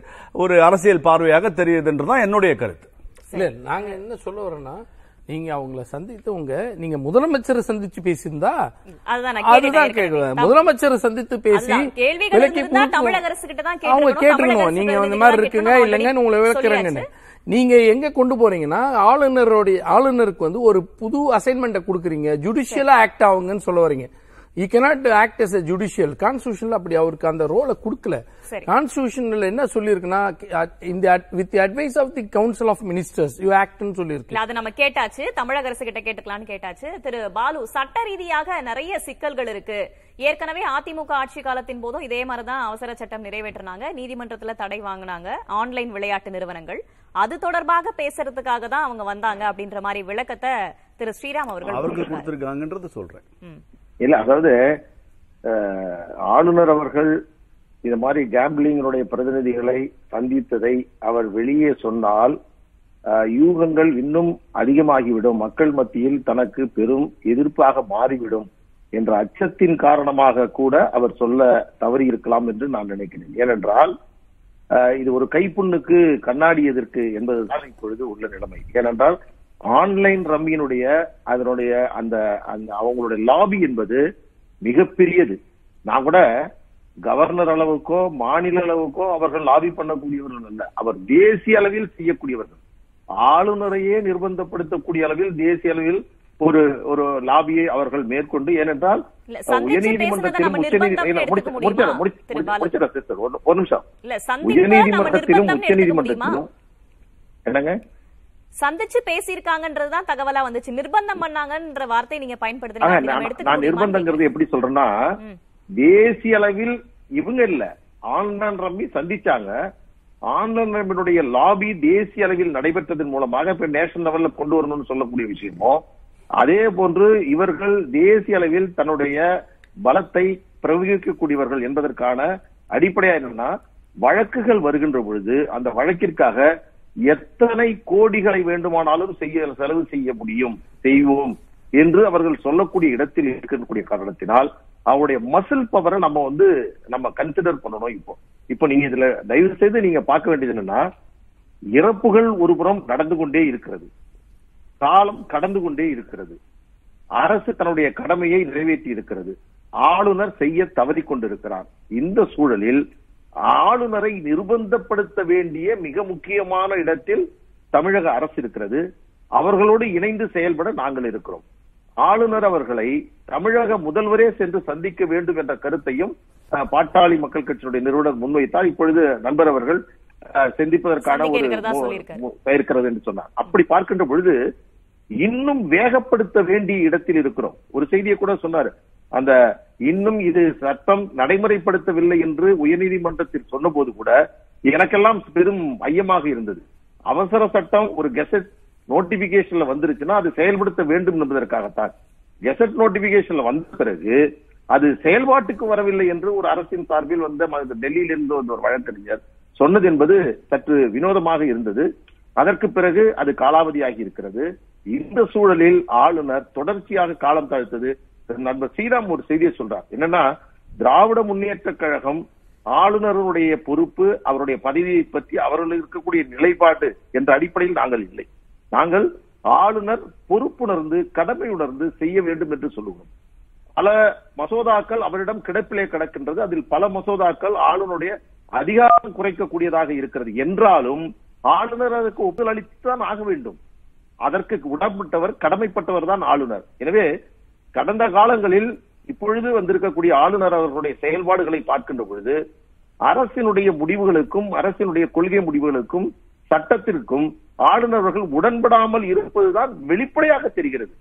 ஒரு அரசியல் பார்வையாக தெரியுதுன்றதுதான் என்னுடைய கருத்து. இல்லை நாங்கள் என்ன சொல்ல வரோம்னா நீங்க அவங்கள சந்தித்தவங்க நீங்க முதலமைச்சரை சந்திச்சு பேசியிருந்தா அதுதான் கேட்கலாம் முதலமைச்சரை சந்தித்து பேசி விலக்கி அவங்க அரசு நீங்க பிரதிநிதிகள் மாதிரி இருக்குங்க. இல்லைங்கன்னு உங்களை விளக்குறேங்கன்னு. நீங்க எங்க கொண்டு போறீங்கன்னா ஆளுநருடைய ஆளுநருக்கு வந்து ஒரு புது அசைன்மெண்ட்டை கொடுக்குறீங்க. ஜுடிஷியலா ஆக்ட் ஆகுங்கன்னு சொல்ல வரீங்க. You cannot act as a judicial கான்ஸ்டியூஷன்ல அப்படி அவருக்கு அந்த ரோலை கொடுக்கல. கான்ஸ்டியூஷன்ல என்ன சொல்லியிருக்குன்னா இந்த with advice of the council of ministers you ஆக்ட்னு சொல்லியிருக்கு. அது நம்ம கேட்டாச்சு தமிழக அரசு கிட்ட கேட்டுக்கலாம்னு கேட்டாச்சு. திரு பாலு சட்ட ரீதியாக நிறைய சிக்கல்கள் இருக்கு. ஏற்கனவே அதிமுக ஆட்சி காலத்தின் போதும் இதே மாதிரிதான் அவசர சட்டம் நிறைவேற்றினாங்க. நீதிமன்றத்துல தடை வாங்கினாங்க. ஆன்லைன் விளையாட்டு நிறுவனங்கள். அது தொடர்பாக பேசுறதுக்காக தான் அவங்க வந்தாங்க அப்படின்ற மாதிரி விளக்கத்தை திரு ஸ்ரீராம் அவர்கள் அவர்கள். கொடுத்திருக்காங்கன்றது சொல்றேன். இல்ல அதாவது ஆளுநர் அவர்கள் இது மாதிரி கேம்பிளிங்கினுடைய பிரதிநிதிகளை சந்தித்ததை அவர் வெளியே சொன்னால் யூகங்கள் இன்னும் அதிகமாகிவிடும். மக்கள் மத்தியில் தனக்கு பெரும் எதிர்ப்பாக மாறிவிடும் என்ற அச்சத்தின் காரணமாக கூட அவர் சொல்ல தவறி இருக்கலாம் என்று நான் நினைக்கிறேன். ஏனென்றால் இது ஒரு கைப்புண்ணுக்கு கண்ணாடி எதற்கு என்பதுதான் இப்பொழுது உள்ள நிலைமை. ஏனென்றால் ஆன்லைன் ரம்மியினுடைய அதனுடைய அந்த அந்த அவங்களுடைய லாபி என்பது மிகப்பெரியது. நான் கூட கவர்னர் அளவுக்கோ மாநில அளவுக்கோ அவர்கள் லாபி பண்ணக்கூடியவர்கள் அல்ல. அவர் தேசிய அளவில் செய்யக்கூடியவர்கள். ஆளுநரையே நிர்பந்தப்படுத்தக்கூடிய அளவில் தேசிய அளவில் ஒரு ஒரு லாபியை அவர்கள் மேற்கொண்டு ஏனென்றால் உயர்நீதிமன்றத்திலும் நிர்பந்தம்னு எடுத்துக்க முடியுமா உச்சநீதிமன்றத்திலும் என்னங்க? சந்திச்சு பேசியிருக்காங்கன்றதுதான் தகவலா வந்துச்சு. நிர்பந்தம் பண்ணாங்கன்ற வார்த்தை நீங்க பயன்படுத்துறீங்க. நான் நிர்பந்தங்கிறது எப்படி சொல்றேன்னா. தேசிய அளவில் இவங்க இல்ல. ஆன்லைன் ரம்மி சந்திச்சாங்க. ஆன்லைன் ரம்மியுடைய லாபி தேசிய அளவில் நடைபெற்றதன் மூலமாக இப்ப நேஷனல் லெவல்ல கொண்டு வரணும்னு சொல்லக்கூடிய விஷயமோ அதே போன்று இவர்கள் தேசிய அளவில் தன்னுடைய பலத்தை பிரயோகிக்கக்கூடியவர்கள் என்பதற்கான அடிப்படையா என்னன்னா வழக்குகள் வருகின்ற பொழுது அந்த வழக்கிற்காக எத்தனை கோடிகளை வேண்டுமானாலும் செய்ய செலவு செய்ய முடியும் செய்வோம் என்று அவர்கள் சொல்லக்கூடிய இடத்தில் இருக்கக்கூடிய காரணத்தினால் அவருடைய மசில் பவரை நம்ம வந்து நம்ம கன்சிடர் பண்ணணும் இப்போ. இப்போ நீங்க இதுல தயவு செய்து நீங்க பார்க்க வேண்டியது என்னன்னா இறப்புகள் ஒரு புறம் நடந்து கொண்டே இருக்கிறது. காலம் கடந்து கொண்டே இருக்கிறது. அரசு தன்னுடைய கடமையை நிறைவேற்றி இருக்கிறது. ஆளுநர் செய்ய தவறி கொண்டிருக்கிறார். இந்த சூழலில் ஆளுநரை நிர்பந்தப்படுத்த வேண்டிய மிக முக்கியமான இடத்தில் தமிழக அரசு இருக்கிறது. அவர்களோடு இணைந்து செயல்பட நாங்கள் இருக்கிறோம். ஆளுநர் அவர்களை தமிழக முதல்வரே சென்று சந்திக்க வேண்டும் என்ற கருத்தையும் பாட்டாளி மக்கள் கட்சியினுடைய நிறுவனர் முன்வைத்தார். இப்பொழுது நண்பர் அவர்கள் சந்திப்பதற்கான ஒரு இருக்கிறது என்று சொன்னார். அப்படி பார்க்கின்ற பொழுது இன்னும் வேகப்படுத்த வேண்டிய இடத்தில் இருக்கிறோம். ஒரு செய்தியை கூட சொன்னார். அந்த இன்னும் இது சட்டம் நடைமுறைப்படுத்தவில்லை என்று உயர்நீதிமன்றத்தில் சொன்னபோது கூட எனக்கெல்லாம் பெரும் ஐயமாக இருந்தது. அவசர சட்டம் ஒரு கெசட் நோட்டிபிகேஷன்ல வந்துருச்சுன்னா அது செயல்படுத்த வேண்டும் என்பதற்காகத்தான். கெசட் நோட்டிபிகேஷன்ல வந்த பிறகு அது செயல்பாட்டுக்கு வரவில்லை என்று ஒரு அரசின் சார்பில் வந்த டெல்லியில் இருந்து வந்த ஒரு வழக்கறிஞர் சொன்னது என்பது சற்று வினோதமாக இருந்தது. அதற்கு பிறகு அது காலாவதியாகி இருக்கிறது. இந்த சூழலில் ஆளுநர் தொடர்ச்சியாக காலம் தாழ்த்தது. நண்பர் ஸ்ரீராம் ஒரு செய்தியை சொல்றார். என்னன்னா திராவிட முன்னேற்ற கழகம் ஆளுநருடைய பொறுப்பு அவருடைய பதவியை பற்றி அவர்கள் இருக்கக்கூடிய நிலைப்பாடு என்ற அடிப்படையில் நாங்கள் இல்லை. நாங்கள் ஆளுநர் பொறுப்புணர்ந்து கடமை உணர்ந்து செய்ய வேண்டும் என்று சொல்லுகிறோம். பல மசோதாக்கள் அவரிடம் கிடப்பிலே கிடக்கின்றது. அதில் பல மசோதாக்கள் ஆளுநருடைய அதிகாரம் குறைக்கக்கூடியதாக இருக்கிறது. என்றாலும் ஆளுநர் அதற்கு ஒப்புதல் அளித்துதான் ஆக வேண்டும். அதற்கு உடம்பட்டவர் கடமைப்பட்டவர் தான் ஆளுநர். எனவே கடந்த காலங்களில் இப்பொழுது வந்திருக்கக்கூடிய ஆளுநர் அவர்களுடைய செயல்பாடுகளை பார்க்கின்ற பொழுது அரசினுடைய முடிவுகளுக்கும் அரசினுடைய கொள்கை முடிவுகளுக்கும் சட்டத்திற்கும் ஆளுநர்கள் உடன்படாமல் இருப்பதுதான் வெளிப்படையாக தெரிகிறது.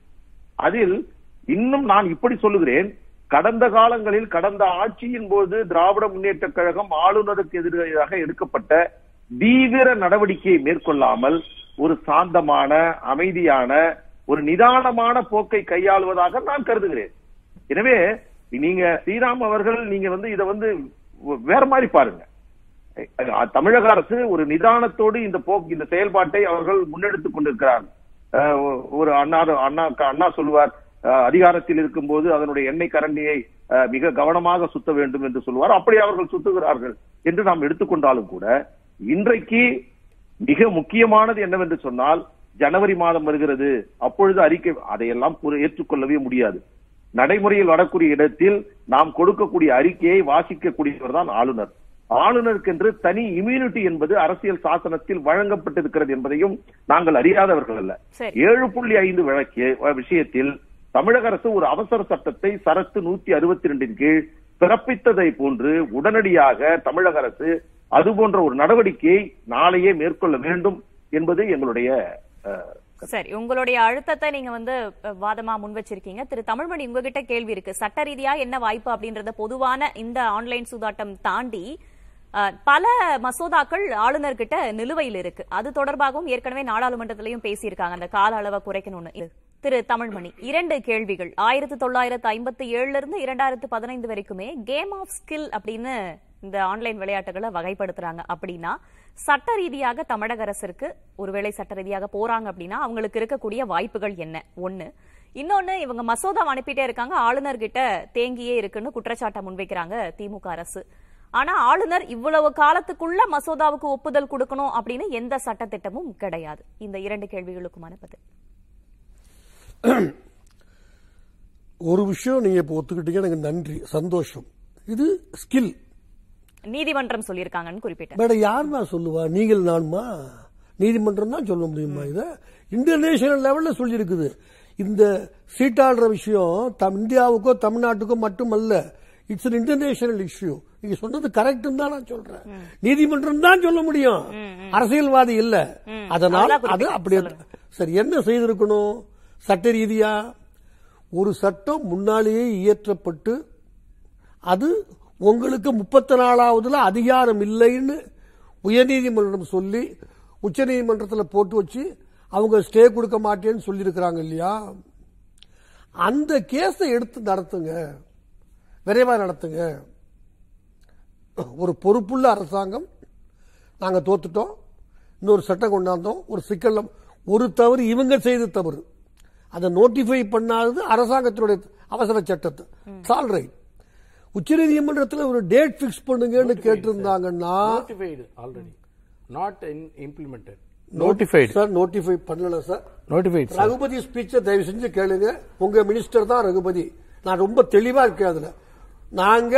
அதில் இன்னும் நான் இப்படி சொல்லுகிறேன். கடந்த காலங்களில் கடந்த ஆட்சியின் போது திராவிட முன்னேற்ற கழகம் ஆளுநருக்கு எதிராக எடுக்கப்பட்ட தீவிர நடவடிக்கையை மேற்கொள்ளாமல் ஒரு சாந்தமான அமைதியான ஒரு நிதானமான போக்கை கையாளுவதாக நான் கருதுகிறேன். எனவே நீங்க ஸ்ரீராம் அவர்கள் நீங்க வந்து இதை வந்து வேற மாதிரி பாருங்க. தமிழக அரசு ஒரு நிதானத்தோடு இந்த போக்கு இந்த செயல்பாட்டை அவர்கள் முன்னெடுத்துக் கொண்டிருக்கிறார். ஒரு அண்ணா அண்ணா அண்ணா சொல்லுவார் அதிகாரத்தில் அதிகாரத்தில் இருக்கும்போது அதனுடைய எண்ணெய் கரண்டியை மிக கவனமாக சுத்த வேண்டும் என்று சொல்லுவார். அப்படி அவர்கள் சுத்துகிறார்கள் என்று நாம் எடுத்துக்கொண்டாலும் கூட இன்றைக்கு மிக முக்கியமானது என்னவென்று சொன்னால் ஜனவரி மாதம் வருகிறது. அப்பொழுது அறிக்கை அதையெல்லாம் ஏற்றுக்கொள்ளவே முடியாது. நடைமுறையில் வரக்கூடிய இடத்தில் நாம் கொடுக்கக்கூடிய அறிக்கையை வாசிக்கக்கூடியவர் தான் ஆளுநர். ஆளுநருக்கென்று தனி இம்யூனிட்டி என்பது அரசியல் சாசனத்தில் வழங்கப்பட்டிருக்கிறது என்பதையும் நாங்கள் அறியாதவர்கள் அல்ல. ஏழு புள்ளி ஐந்து வழக்கு விஷயத்தில் தமிழக அரசு ஒரு அவசர சட்டத்தை சரத்து நூத்தி அறுபத்தி ரெண்டின் கீழ் பிறப்பித்ததை போன்று உடனடியாக தமிழக அரசு அது போன்ற ஒரு நடவடிக்கையை நாளையே மேற்கொள்ள வேண்டும் என்பது எங்களுடைய சரி உங்களுடைய அழுத்தத்தை நீங்க வந்து வாதமா முன் வச்சிருக்கீங்க திரு தமிழ்மணி உங்ககிட்ட கேள்வி இருக்கு. சட்ட ரீதியா என்ன வாய்ப்பு அப்படின்றத பொதுவான இந்த ஆன்லைன் சூதாட்டம் தாண்டி பல மசோதாக்கள் ஆளுநர்கிட்ட நிலுவையில் இருக்கு. அது தொடர்பாகவும் ஏற்கனவே நாடாளுமன்றத்திலையும் பேசியிருக்காங்க. அந்த கால அளவை குறைக்கணும்னு. திரு தமிழ்மணி இரண்டு கேள்விகள். ஆயிரத்தி தொள்ளாயிரத்து ஐம்பத்தி ஏழுல இருந்து இரண்டாயிரத்து பதினைந்து வரைக்குமே கேம் ஆஃப் ஸ்கில் அப்படின்னு இந்த ஆன்லைன் விளையாட்டுகளை வகைப்படுத்துறாங்க. அப்படின்னா சட்ட ரீதியாக தமிழக அரசிற்கு ஒருவேளை சட்ட ரீதியாக போறாங்க அப்படின்னா அவங்களுக்கு இருக்கக்கூடிய வாய்ப்புகள் என்ன? ஒண்ணு. இன்னொன்னு இவங்க மசோதா அனுப்பிட்டே இருக்காங்க. ஆளுநர்கிட்ட தேங்கியே இருக்குன்னு குற்றச்சாட்டை முன்வைக்கிறாங்க திமுக அரசு. ஆனா ஆளுநர் இவ்வளவு காலத்துக்குள்ள மசோதாவுக்கு ஒப்புதல் கொடுக்கணும் அப்படின்னு எந்த சட்டத்திட்டமும் கிடையாது. இந்த இரண்டு கேள்விகளுக்குமான பதில். ஒரு விஷயம் நீங்க இப்ப ஒத்துக்கிட்டீங்க. எனக்கு நன்றி. சந்தோஷம். இது ஸ்கில் நீதிமன்றம் சொல்லியிருக்காங்கன்னு குறிப்பிட்டேன் மேடம் யாருமா சொல்லுவா? நீங்கள் நானுமா நீதிமன்றம் தான் சொல்ல முடியுமா இத? இன்டர்நேஷனல் லெவல்ல சொல்லியிருக்குது. இந்த சீட்டாடுற விஷயம் தம் இந்தியாவுக்கோ தமிழ்நாட்டுக்கோ மட்டுமல்ல இட்ஸ் an இன்டர்நேஷனல் இஷ்யூ நீங்க சொன்னது கரெக்ட் தான் நான் சொல்றேன். நீதிமன்றம் தான் சொல்ல முடியும். அரசியல்வாதி இல்ல. அதனால் அதான் அது. அப்படி. சரி என்ன செய்திருக்கணும்? சட்ட ரீதியா? ஒரு சட்டம் முன்னாலேயே இயற்றப்பட்டு அது உங்களுக்கு முப்பத்தி நாலாவதுல அதிகாரம் இல்லைன்னு உயர்நீதிமன்றம் சொல்லி உச்சநீதிமன்றத்தில் போட்டு வச்சு அவங்க ஸ்டே கொடுக்க மாட்டேன்னு சொல்லியிருக்கிறாங்க இல்லையா? அந்த கேஸை எடுத்து நடத்துங்க. விரைவாக நடத்துங்க. ஒரு பொறுப்புள்ள அரசாங்கம் நாங்கள் தோத்துட்டோம். இன்னொரு சட்டம் கொண்டாந்தோம். ஒரு சிக்கல் ஒரு தவறு இவங்க செய்த தவறு. அதை நோட்டிஃபை பண்ணாதது அரசாங்கத்தினுடைய அவசர சட்டத்தை. சால் ரைட் உச்சநீதிமன்றத்தில் ஒரு டேட் பிக்ஸ் பண்ணுங்கன்னு கேட்டிருந்தாங்கன்னா notified already not implemented notified sir notify பண்ணல சார் நோட்டிஃபைடு ரகுபதி ஸ்பீச்சை தயவு செஞ்சு கேளுங்க. உங்க மினிஸ்டர் தான் ரகுபதி. நான் ரொம்ப தெளிவா இருக்கேன் அதுல. நாங்க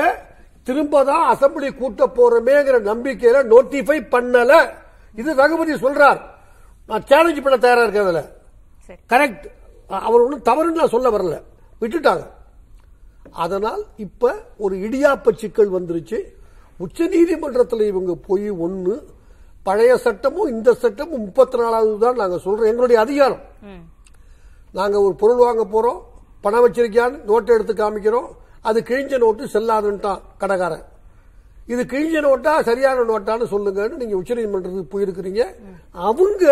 திரும்ப தான் அசம்பிளி கூட்ட போறோமேங்கிற நம்பிக்கையில நோட்டிஃபை பண்ணல. இது ரகுபதி சொல்றார். நான் சேலஞ்ச் பண்ண தயாரா இருக்கேன் அதுல. சரி. கரெக்ட் அவர் ஒன்றும் தவறுன்னு நான் சொல்ல வரல. விட்டுட்டாங்க. அதனால் இப்ப ஒரு இடியாப்ப சிக்கல் வந்துருச்சு. உச்ச நீதிமன்றத்தில் இவங்க போய் ஒண்ணு பழைய சட்டமும் இந்த சட்டமும் முப்பத்தி நாலாவது தான் நாங்க சொல்றோம். எங்களுடைய அதிகாரம். நாங்க ஒரு பொருள் வாங்க போறோம் பணம் வச்சிருக்கியான்னு நோட்டை எடுத்து காமிக்கிறோம். அது கிழிஞ்ச நோட்டு செல்லாதுன்ட்டான் கடைக்காரன். இது கிழிஞ்ச நோட்டா சரியான நோட்டான்னு சொல்லுங்கன்னு நீங்க உச்சநீதிமன்றத்துக்கு போயிருக்கிறீங்க. அவங்க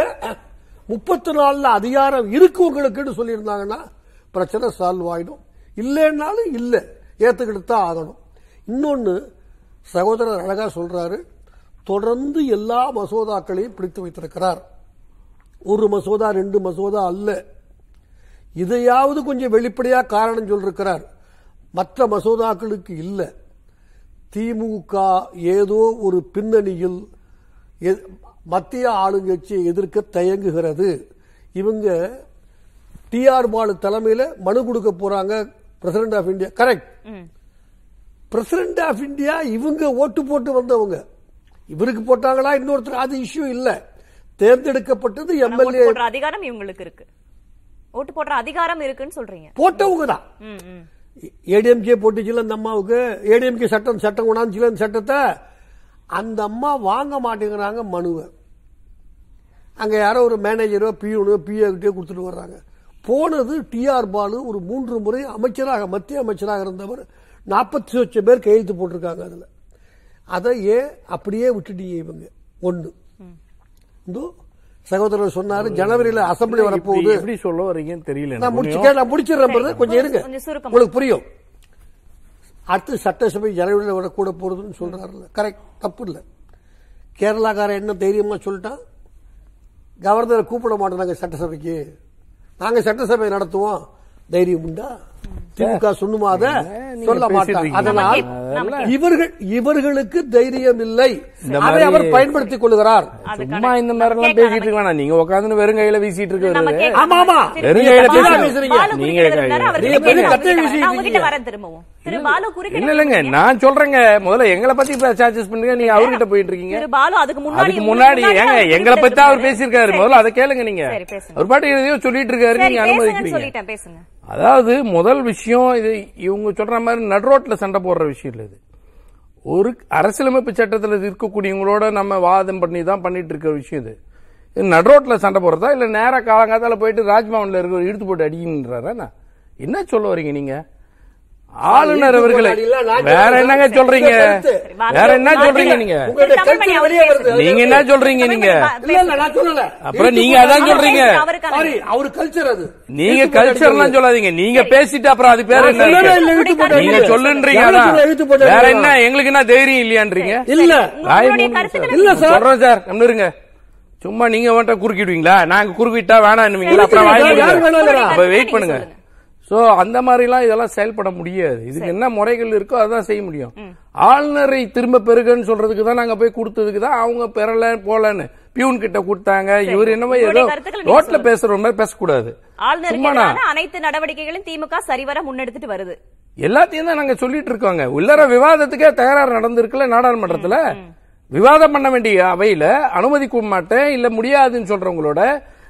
முப்பத்தி நாலுல அதிகாரம் இருக்கு உங்களுக்குன்னு சொல்லியிருந்தாங்கன்னா பிரச்சனை சால்வ் ஆயிடும். இல்லைன்னாலும் இல்லை. ஏற்றுக்கிட்டு தான் ஆகணும். இன்னொன்று சகோதரர் அழகா சொல்கிறாரு தொடர்ந்து எல்லா மசோதாக்களையும் பிடித்து வைத்திருக்கிறார். ஒரு மசோதா ரெண்டு மசோதா அல்ல. இதையாவது கொஞ்சம் வெளிப்படையாக காரணம் சொல்லிருக்கிறார். மற்ற மசோதாக்களுக்கு இல்லை. திமுக ஏதோ ஒரு பின்னணியில் எ- மத்திய ஆளுங்கட்சியை எதிர்க்க தயங்குகிறது. இவங்க டிஆர் பாலு தலைமையில் மனு கொடுக்க போறாங்க. President of India correct president of India இவங்க ஓட்டு போட்டு வந்தவங்க. இவருக்கு போட்டாங்களா? இன்னொருத்தர் அது இஷ்யூ இல்ல. தேர்ந்தெடுக்கப்பட்டது எம்எல்ஏ அதிகாரம் இவங்களுக்கு இருக்கு. ஓட்டு போடுற அதிகாரம் இருக்குன்னு சொல்றீங்க. போட்டவங்க தான். ஏடிஎம்கே போட்டுச்சுல அந்த அம்மாவுக்கு? ஏடிஎம்கே சட்டம் சட்டம் கொண்டாந்துச்சுல அந்த சட்டத்தை? அந்த அம்மா வாங்க மாட்டேங்கிறாங்க மனுவை. அங்க யாரோ ஒரு மேனேஜரோ பியூனோ பிஏ கிட்டே கொடுத்துட்டு வர்றாங்க. போனது டிஆர் பாலு ஒரு மூன்று முறை அமைச்சராக மத்திய அமைச்சராக இருந்தவர். நாற்பத்தி லட்சம் பேர் கையெழுத்து போட்டிருக்காங்க அதுல. அதை ஏன் அப்படியே விட்டுட்டீங்க இவங்க? இந்தோ சகோதரர் சொன்னாரு ஜனவரியில அசம்பிளி வரப்போகுது. இப்படி எப்படி சொல்ல வரீங்கன்னு தெரியல நான் எனக்கு. முடிச்சு நான் முடிச்சிடுறேன். கொஞ்சம் இருங்க. உங்களுக்கு புரியும். அடுத்து சட்டசபை ஜனவரியில் விட கூட போறதுன்னு சொல்றாருல்ல. கரெக்ட் தப்பு இல்ல. கேரளாக்காரன் என்ன தைரியமா சொல்லிட்டான்? கவர்னரை கூப்பிட நாங்க சட்டசபைக்கு. நாங்க சட்டசபை நடத்துவோம். தைரியம் உண்டா? திமுக நீங்க சொல்ல இருக்கீங்க. அதனால் இவர்கள் இவர்களுக்கு தைரியம் இல்லை. இந்த மாதிரி- அவர் பயன்படுத்திக் கொள்கிறார். சும்மா இந்த மாதிரி எல்லாம் பேசிட்டு இருக்க வேணாம். நீங்க உட்காந்து வெறும் கையில வீசிட்டு இருக்க. ஆமா, ஆமா. வெறும் கையில பேசுறீங்க. நீங்க பெரிய. கத்தை வீசிட்டு இல்ல இல்லங்க. நான் சொல்றேங்க. முதல்ல எங்களை பத்தி சார்ஜஸ் பண்ணுங்க. நீங்க அவர்கிட்ட போயிட்டு இருக்கீங்க. அதுக்கு முன்னாடி ஏங்க எங்களை பத்தி அவர். பேசியிருக்காரு. முதல்ல அதை கேளுங்க நீங்க. சரி, பேசுங்க. அவர் பாட்டு எதையோ சொல்லிட்டு இருக்காரு. நீங்க அனுமதிக்கிறீங்க சொல்லிட்டேன் பேசுங்க. அதாவது முதல் விஷயம் இது இவங்க சொல்ற மாதிரி நடுரோட்ல சண்டை போடுற விஷயம் இல்ல இது. ஒரு அரசியலமைப்பு சட்டத்தில் இருக்கக்கூடியவங்களோட நம்ம வாதம் பண்ணி தான் பண்ணிட்டு இருக்கிற விஷயம் இது. நடுரோட்டில் சண்டை போடுறதா? இல்லை நேராக காலங்காத்தால போயிட்டு ராஜ்பவனில் இருக்கிற இழுத்து போட்டு அடிக்கின்றாரா என்ன? சொல்ல வரீங்க நீங்கள் ஆளுநர் அவர்களை வேற என்னங்க சொல்றீங்க? வேற என்ன சொல்றீங்க நீங்க. நீங்க என்ன சொல்றீங்க நீங்க? இல்ல இல்ல நான் சொல்லல. அப்புறம் நீங்க அதான் சொல்றீங்க. அவர் கல்ச்சர் அது. நீங்க கல்ச்சர்லாம் சொல்லாதீங்க. நீங்க பேசிட்டு அப்புறம் அது பேர் என்ன? நீங்க. சொல்லுன்றீங்க வேற? என்ன? எங்களுக்கு என்ன தைரியம் இல்லையான்றீங்க? இல்ல. இல்ல சார். சொல்றேன் சார். இருங்க. சும்மா நீங்க வந்துட்டு குறுக்கிடுவீங்களா? நாங்க குறுக்கிட்டா வேணாம் அப்புறம் வெயிட் பண்ணுங்க. சோ அந்த மாதிரிலாம் இதெல்லாம் செயல்பட முடியாது. இதுக்கு என்ன முறைகள் இருக்கோ அதான் செய்ய முடியும். ஆளுநரை திரும்ப பெறுகன்னு சொல்றதுக்கு தான் நாங்க போய் கொடுத்ததுக்கு தான் அவங்க பெறல போலன்னு பியூன் கிட்ட கொடுத்தாங்க. இவர் என்னமோ ஏதோ ரோட்ல. பேசுற மாதிரி பேசக்கூடாது. அனைத்து நடவடிக்கைகளையும் திமுக சரிவர முன்னெடுத்துட்டு வருது. எல்லாத்தையும் தான் நாங்க சொல்லிட்டு இருக்கோங்க. உள்ளர விவாதத்துக்கே தகராறு நடந்திருக்குல்ல நாடாளுமன்றத்துல. விவாதம் பண்ண வேண்டிய அவையில அனுமதிக்க மாட்டேன் இல்ல முடியாதுன்னு சொல்றவங்களோட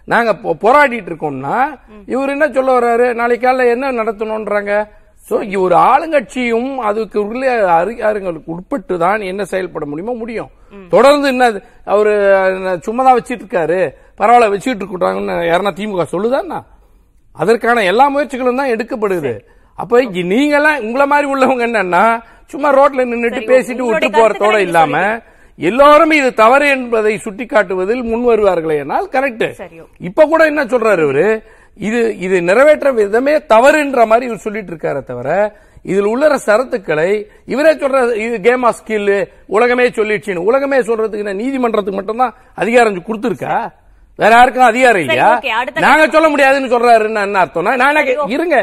நாங்க போராடிட்டு இருக்கோம்னா இவர் என்ன சொல்ல வர்றாரு? நாளைக்கு காலைல என்ன நடத்தணும்ன்றாங்க? சோ ஒரு ஆளுங்கட்சியும் அதுக்கு உள்ள அதிகாரங்களுக்கு உட்பட்டு தான் என்ன செயல்பட முடியுமோ முடியும். தொடர்ந்து என்ன அவரு சும்மா தான் வச்சிட்டு இருக்காரு பரவாயில்ல வச்சுட்டு இருக்காங்கன்னு யாருன்னா திமுக சொல்லுதான்னா அதற்கான எல்லா முயற்சிகளும் தான் எடுக்கப்படுது. அப்ப நீங்கெல்லாம் உங்களை மாதிரி உள்ளவங்க என்னன்னா சும்மா ரோட்ல நின்னுட்டு சரி, பேசிட்டு விட்டு போறதோட இல்லாம எல்லோரும் இது தவறு என்பதை சுட்டிக்காட்டுவதில் முன் வருவார்களே என்னால் கரெக்ட் இப்ப கூட என்ன சொல்றாரு இவரு? இது இது நிறைவேற்ற விதமே தவறுன்ற மாதிரி இவர் சொல்லிட்டு இருக்காரு தவிர இதில் உள்ள சரத்துக்களை இவரே சொல்ற இது கேம் ஆஃப் ஸ்கில் உலகமே சொல்லிடுச்சுன்னு உலகமே சொல்றதுக்கு என்ன நீதிமன்றத்துக்கு மட்டும்தான் அதிகாரம் கொடுத்துருக்கா? வேற யாருக்கும் அதிகாரம் இல்லையா? நாங்க சொல்ல முடியாதுன்னு சொல்றாருன்னு என்ன அர்த்தம்னா நான் இருங்க.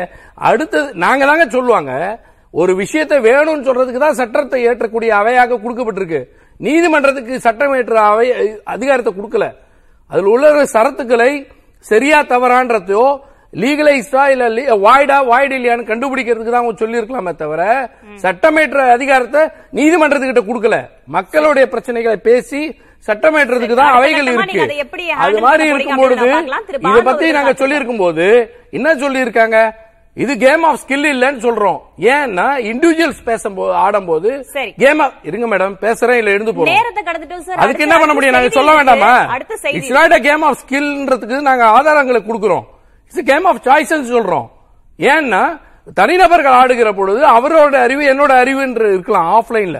அடுத்தது நாங்க தாங்க சொல்லுவாங்க ஒரு விஷயத்தை வேணும்னு சொல்றதுக்கு தான் சட்டத்தை ஏற்றக்கூடிய அவையாக கொடுக்கப்பட்டிருக்கு. நீதிமன்றத்துக்கு சட்டம் ஏற்ற அவை அதிகாரத்தை கொடுக்கல. அதுல உள்ள சரத்துக்களை சரியா தவறான்றதையோ லீகலைஸ்டா இல்ல வாய்டா வாய்டு இல்லையான்னு கண்டுபிடிக்கிறதுக்கு தான் சொல்லியிருக்கலாமே தவிர சட்டமேற்ற அதிகாரத்தை நீதிமன்றத்துக்கிட்ட கொடுக்கல. மக்களுடைய பிரச்சனைகளை பேசி சட்டமேற்றதுக்கு தான் அவைகள் இருக்கு. அதை மாதிரி இருக்கும் பொழுது இத பத்தி நாங்க. சொல்லி இருக்கும்போது என்ன சொல்லி இருக்காங்க இது கேம் ஆஃப் ஸ்கில் இல்லன்னு சொல்றோம். ஏன்னா இண்டிவிஜுவல்ஸ் பேசும்போது ஆடும்போது. கேம் ஆஃப் இருங்க மேடம் பேசுறேன் இல்ல எழுந்து போறோம். அதுக்கு என்ன பண்ண முடியும்? நாங்க சொல்ல வேண்டாமா? It's not a game of ஸ்கில்ன்றதுக்கு நாங்க ஆதாரங்களை கொடுக்கிறோம். இட்ஸ் கேம் ஆஃப் சாய்ஸஸ் சொல்றோம். ஏன்னா தனிநபர்கள் ஆடுகிற பொழுது அவரோட அறிவு என்னோட அறிவு என்று இருக்கலாம் ஆஃப்லைன்ல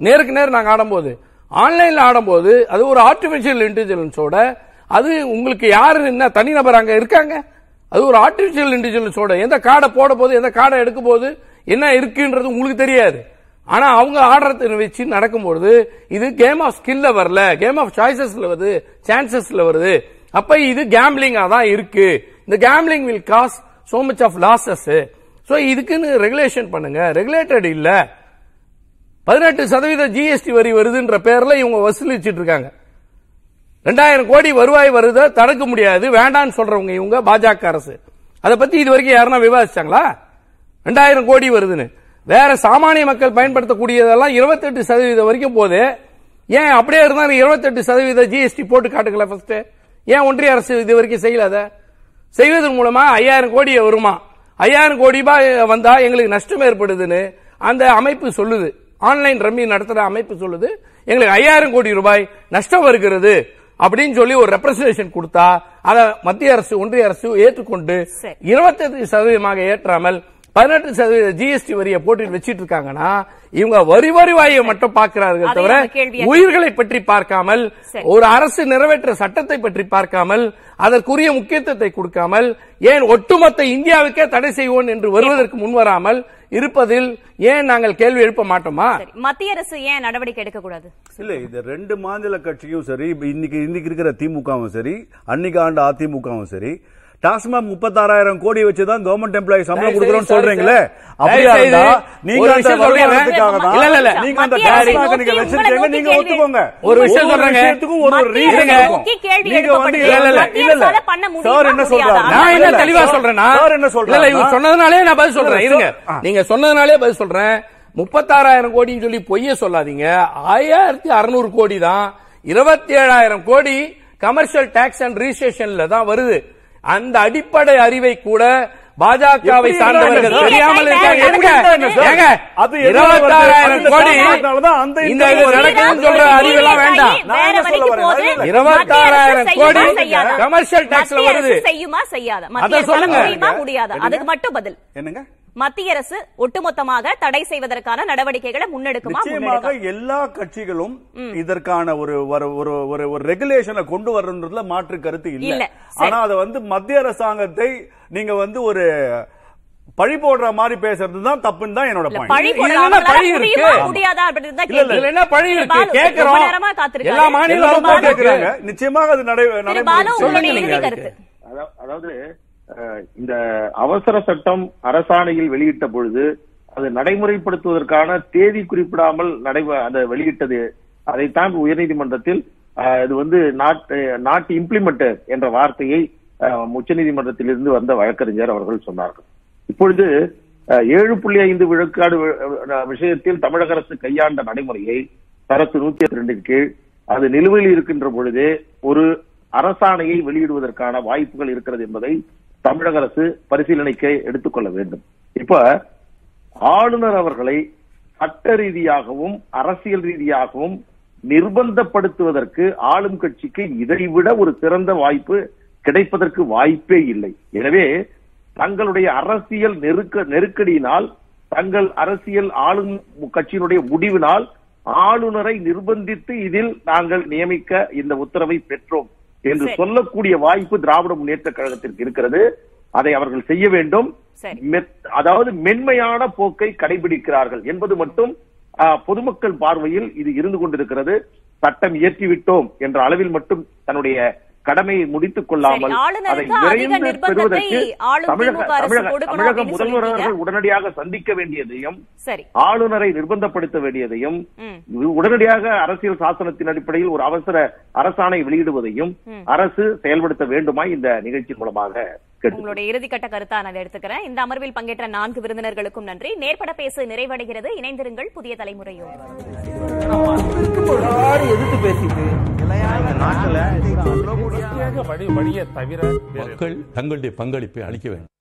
நேருக்கு நேர் நாங்க ஆடும்போது. ஆன்லைன்ல ஆடும்போது அது ஒரு ஆர்டிபிஷியல் இன்டெலிஜென்ஸோட அது உங்களுக்கு யாரு என்ன தனிநபர் அங்க இருக்காங்க? அது ஒரு ஆர்டிபிஷியல் இன்டெலிஜென்ஸோட எந்த கார்டை போட போது எந்த கார்டை எடுக்க போது என்ன இருக்குன்றது உங்களுக்கு தெரியாது. ஆனா அவங்க ஆடுறத வச்சு நடக்கும்போது இது கேம் ஆஃப் ஸ்கில்ல வரல. கேம் ஆஃப் சாய்ஸஸ்ல வருது. சான்சஸ்ல வருது. அப்ப இது கேம்லிங்கா தான் இருக்கு. இந்த gambling will cause so much of losses so இதுக்குன்னு ரெகுலேஷன் பண்ணுங்க. ரெகுலேட்டட் இல்ல. பதினெட்டு சதவீத ஜிஎஸ்டி வரி வருதுன்ற பேர்ல இவங்க வசூலிச்சிட்டு இருக்காங்க. ரெண்டாயிரம் கோடி வருவாய் வருத தடுக்க முடியாது வேண்டான்னு சொல்றவங்க இவங்க பாஜக அரசு. அதை பத்தி இது வரைக்கும் யாருன்னா விவாதிச்சாங்களா? ரெண்டாயிரம் கோடி வருதுன்னு. வேற சாமானிய மக்கள் பயன்படுத்தக்கூடியதெல்லாம் இருபத்தெட்டு சதவீதம் வரைக்கும் போகுது ஏன் அப்படியே இருந்தாலும் இருபத்தெட்டு சதவீத ஜிஎஸ்டி போட்டு காட்டுக்கல ஃபர்ஸ்ட் ஏன் ஒன்றிய அரசு இது வரைக்கும் செய்யல அதை? செய்வதன் மூலமா ஐயாயிரம் கோடி வருமா? ஐயாயிரம் கோடி ரூபாய் வந்தா எங்களுக்கு நஷ்டம் ஏற்படுதுன்னு அந்த அமைப்பு சொல்லுது. ஆன்லைன் ரம்மி நடத்துற அமைப்பு சொல்லுது. எங்களுக்கு ஐயாயிரம் கோடி ரூபாய் நஷ்டம் வருகிறது. அப்படின்னு சொல்லி ஒரு ரெப்ரசன்டேஷன் கொடுத்தா அதை மத்திய அரசு ஒன்றிய அரசு ஏற்றுக்கொண்டு சரி. இருபத்தெட்டு சதவீதமாக ஏற்றாமல் பதினெட்டு சதவீத ஜிஎஸ்டி வரியை போட்டு வச்சிட்டு இருக்காங்கன்னா இவங்க வரி வருவாயை மட்டும் பார்க்கிறார்கள் தவிர உயிர்களை பற்றி பார்க்காமல். ஒரு அரசு நிறைவேற்ற சட்டத்தை பற்றி பார்க்காமல் அதற்குரிய முக்கியத்துவத்தை கொடுக்காமல் ஏன் ஒட்டுமொத்த இந்தியாவுக்கே தடை செய்வோம் என்று வருவதற்கு முன்வராமல் இருப்பதில் ஏன் நாங்கள் கேள்வி எழுப்ப மாட்டோமா? மத்திய அரசு ஏன் நடவடிக்கை எடுக்க கூடாது இல்ல இது ரெண்டு மாநில கட்சியும் சரி இன்னைக்கு இன்னைக்கு இருக்கிற திமுகவும் சரி அன்னைக்கு ஆண்டு அதிமுகவும் சரி டாஸ்மாக் முப்பத்தாறாயிரம் கோடி வச்சுதான் கவர்மெண்ட் எம்ப்ளாயி சம்பளம் கொடுக்குறோம்னு சொல்றீங்களே? அப்படியா இருந்தா நீங்க அந்த சொல்றேன். வருமானத்துக்காக தான் இல்ல. நீங்க அந்த டாஸ்மாக் நீங்க வச்சிருக்கீங்க நீங்க ஒத்துக்கோங்க. ஒரு விஷயம் சொல்றேங்க. ஒரு ஒரு அரசை இருக்கும். நீங்க வந்து. இல்ல இல்ல இல்ல. இல்ல. சார் என்ன? சொல்றாங்க நான் என்ன தெளிவா சார், சொல்றேன்னா சார் என்ன சொல்றாங்க இல்ல இவர் சொன்னதுனாலே நான் பதில் சொல்றேன். இருங்க. நீங்க சொன்னதுனாலே பதில் சொல்றேன். முப்பத்தாறாயிரம் கோடின்னு சொல்லி பொய்ய சொல்லாதீங்க. ஆயிரத்தி அறுநூறு கோடி தான். இருபத்தி ஏழாயிரம் கோடி கமர்ஷியல் டாக்ஸ் அண்ட் ரிஜிஸ்ட்ரேஷன்ல தான் வருது. அந்த அடிப்படை அறிவை கூட பாஜகவை சார்ந்தவர்கள் தெரியாமல்? இருக்காங்க அது இருபத்தாறாயிரம்? கோடி இந்த இது ஒரு நடக்குதுன்னு சொல்ற அறிவெல்லாம் வேண்டாம். இருபத்தாறாயிரம் கோடி செய்யுமா, செய்யாதா? கமர்ஷியல் டாக்ஸ்ல வருது செய்யுமா செய்யாதா அத சொல்லுங்க. முடியுமா முடியாதா? அதுக்கு மட்டும் பதில் என்னங்க மத்திய அரசு ஒட்டுமொத்தமாக தடை செய்வதற்கான நடவடிக்கைகளை முன்னெடுக்குமா நிச்சயமாக? எல்லா கட்சிகளும் இதற்கான ஒரு ஒரு ஒரு ஒரு ரெகுலேஷனை கொண்டு வரன்றதுல மாற்று கருத்து இல்ல. ஆனா அதை வந்து மத்திய அரசாங்கத்தை நீங்க வந்து ஒரு பழி போடுற மாதிரி பேசுறது தான் தப்புன்னு தான் என்னோட பழி இருக்கு? நிச்சயமாக அது நடை திரு பாலு நடைமுறை உங்களுடைய சொல்லுங்க. இறுதி நீங்க கருத்து. அதா- அதாவது இந்த அவசர சட்டம் அரசாணையில் வெளியிட்ட பொழுது அது நடைமுறைப்படுத்துவதற்கான தேதி குறிப்பிடாமல் நடை அதை வெளியிட்டது. அதைத்தான் உயர்நீதிமன்றத்தில் இது வந்து நாட் நாட் என்ற வார்த்தையை அஹ், உச்சநீதிமன்றத்திலிருந்து வந்த வழக்கறிஞர் அவர்கள் சொன்னார்கள். இப்பொழுது அஹ், ஏழு புள்ளி ஐந்து விழுக்காடு விஷயத்தில் தமிழக அரசு கையாண்ட நடைமுறையை தரத்து நூத்தி ரெண்டின் கீழ் அது நிலுவையில் இருக்கின்ற பொழுதே ஒரு அரசாணையை வெளியிடுவதற்கான வாய்ப்புகள் இருக்கிறது என்பதை தமிழக அரசு பரிசீலனைக்கு எடுத்துக்கொள்ள வேண்டும். இப்ப ஆளுநர் அவர்களை சட்ட ரீதியாகவும் அரசியல் ரீதியாகவும் நிர்பந்தப்படுத்துவதற்கு ஆளும் கட்சிக்கு இதைவிட ஒரு சிறந்த வாய்ப்பு கிடைப்பதற்கு வாய்ப்பே இல்லை. எனவே தங்களுடைய அரசியல் நெருக்க நெருக்கடியினால் தங்கள் அரசியல் ஆளும் கட்சியினுடைய முடிவினால் ஆளுநரை நிர்பந்தித்து இதில் நாங்கள் நியமிக்க இந்த உத்தரவை பெற்றோம். என்று. சொல்லக்கூடிய வாய்ப்பு திராவிட முன்னேற்ற கழகத்திற்கு இருக்கிறது. அதை அவர்கள் செய்ய வேண்டும். அதாவது மென்மையான போக்கை கடைபிடிக்கிறார்கள் என்பது மட்டும் பொதுமக்கள் பார்வையில் இது இருந்து கொண்டிருக்கிறது. சட்டம் இயற்றிவிட்டோம் என்ற அளவில் மட்டும் தன்னுடைய கடமையை முடித்துக் கொள்ளாமல் அதை விரைந்து பெறுவதற்கு தமிழக முதல்வர். அவர்கள் உடனடியாக சந்திக்க வேண்டியதையும் ஆளுநரை நிர்பந்தப்படுத்த வேண்டியதையும் உடனடியாக அரசியல் சாசனத்தின் அடிப்படையில் ஒரு அவசர அரசாணை வெளியிடுவதையும். அரசு செயல்படுத்த வேண்டுமா இந்த நிகழ்ச்சி மூலமாக உங்களுடைய இறுதிக்கட்ட கருத்தா நான் எடுத்துக்கிறேன். இந்த அமர்வில் பங்கேற்ற நான்கு விருந்தினர்களுக்கும் நன்றி. நேர்பட பேசு நிறைவடைகிறது. இணைந்திருங்கள் புதிய தலைமுறையோடு. எதிர்த்து பேசிட்டு. மக்கள் தங்களுடைய பங்களிப்பை அளிக்க வேண்டும்.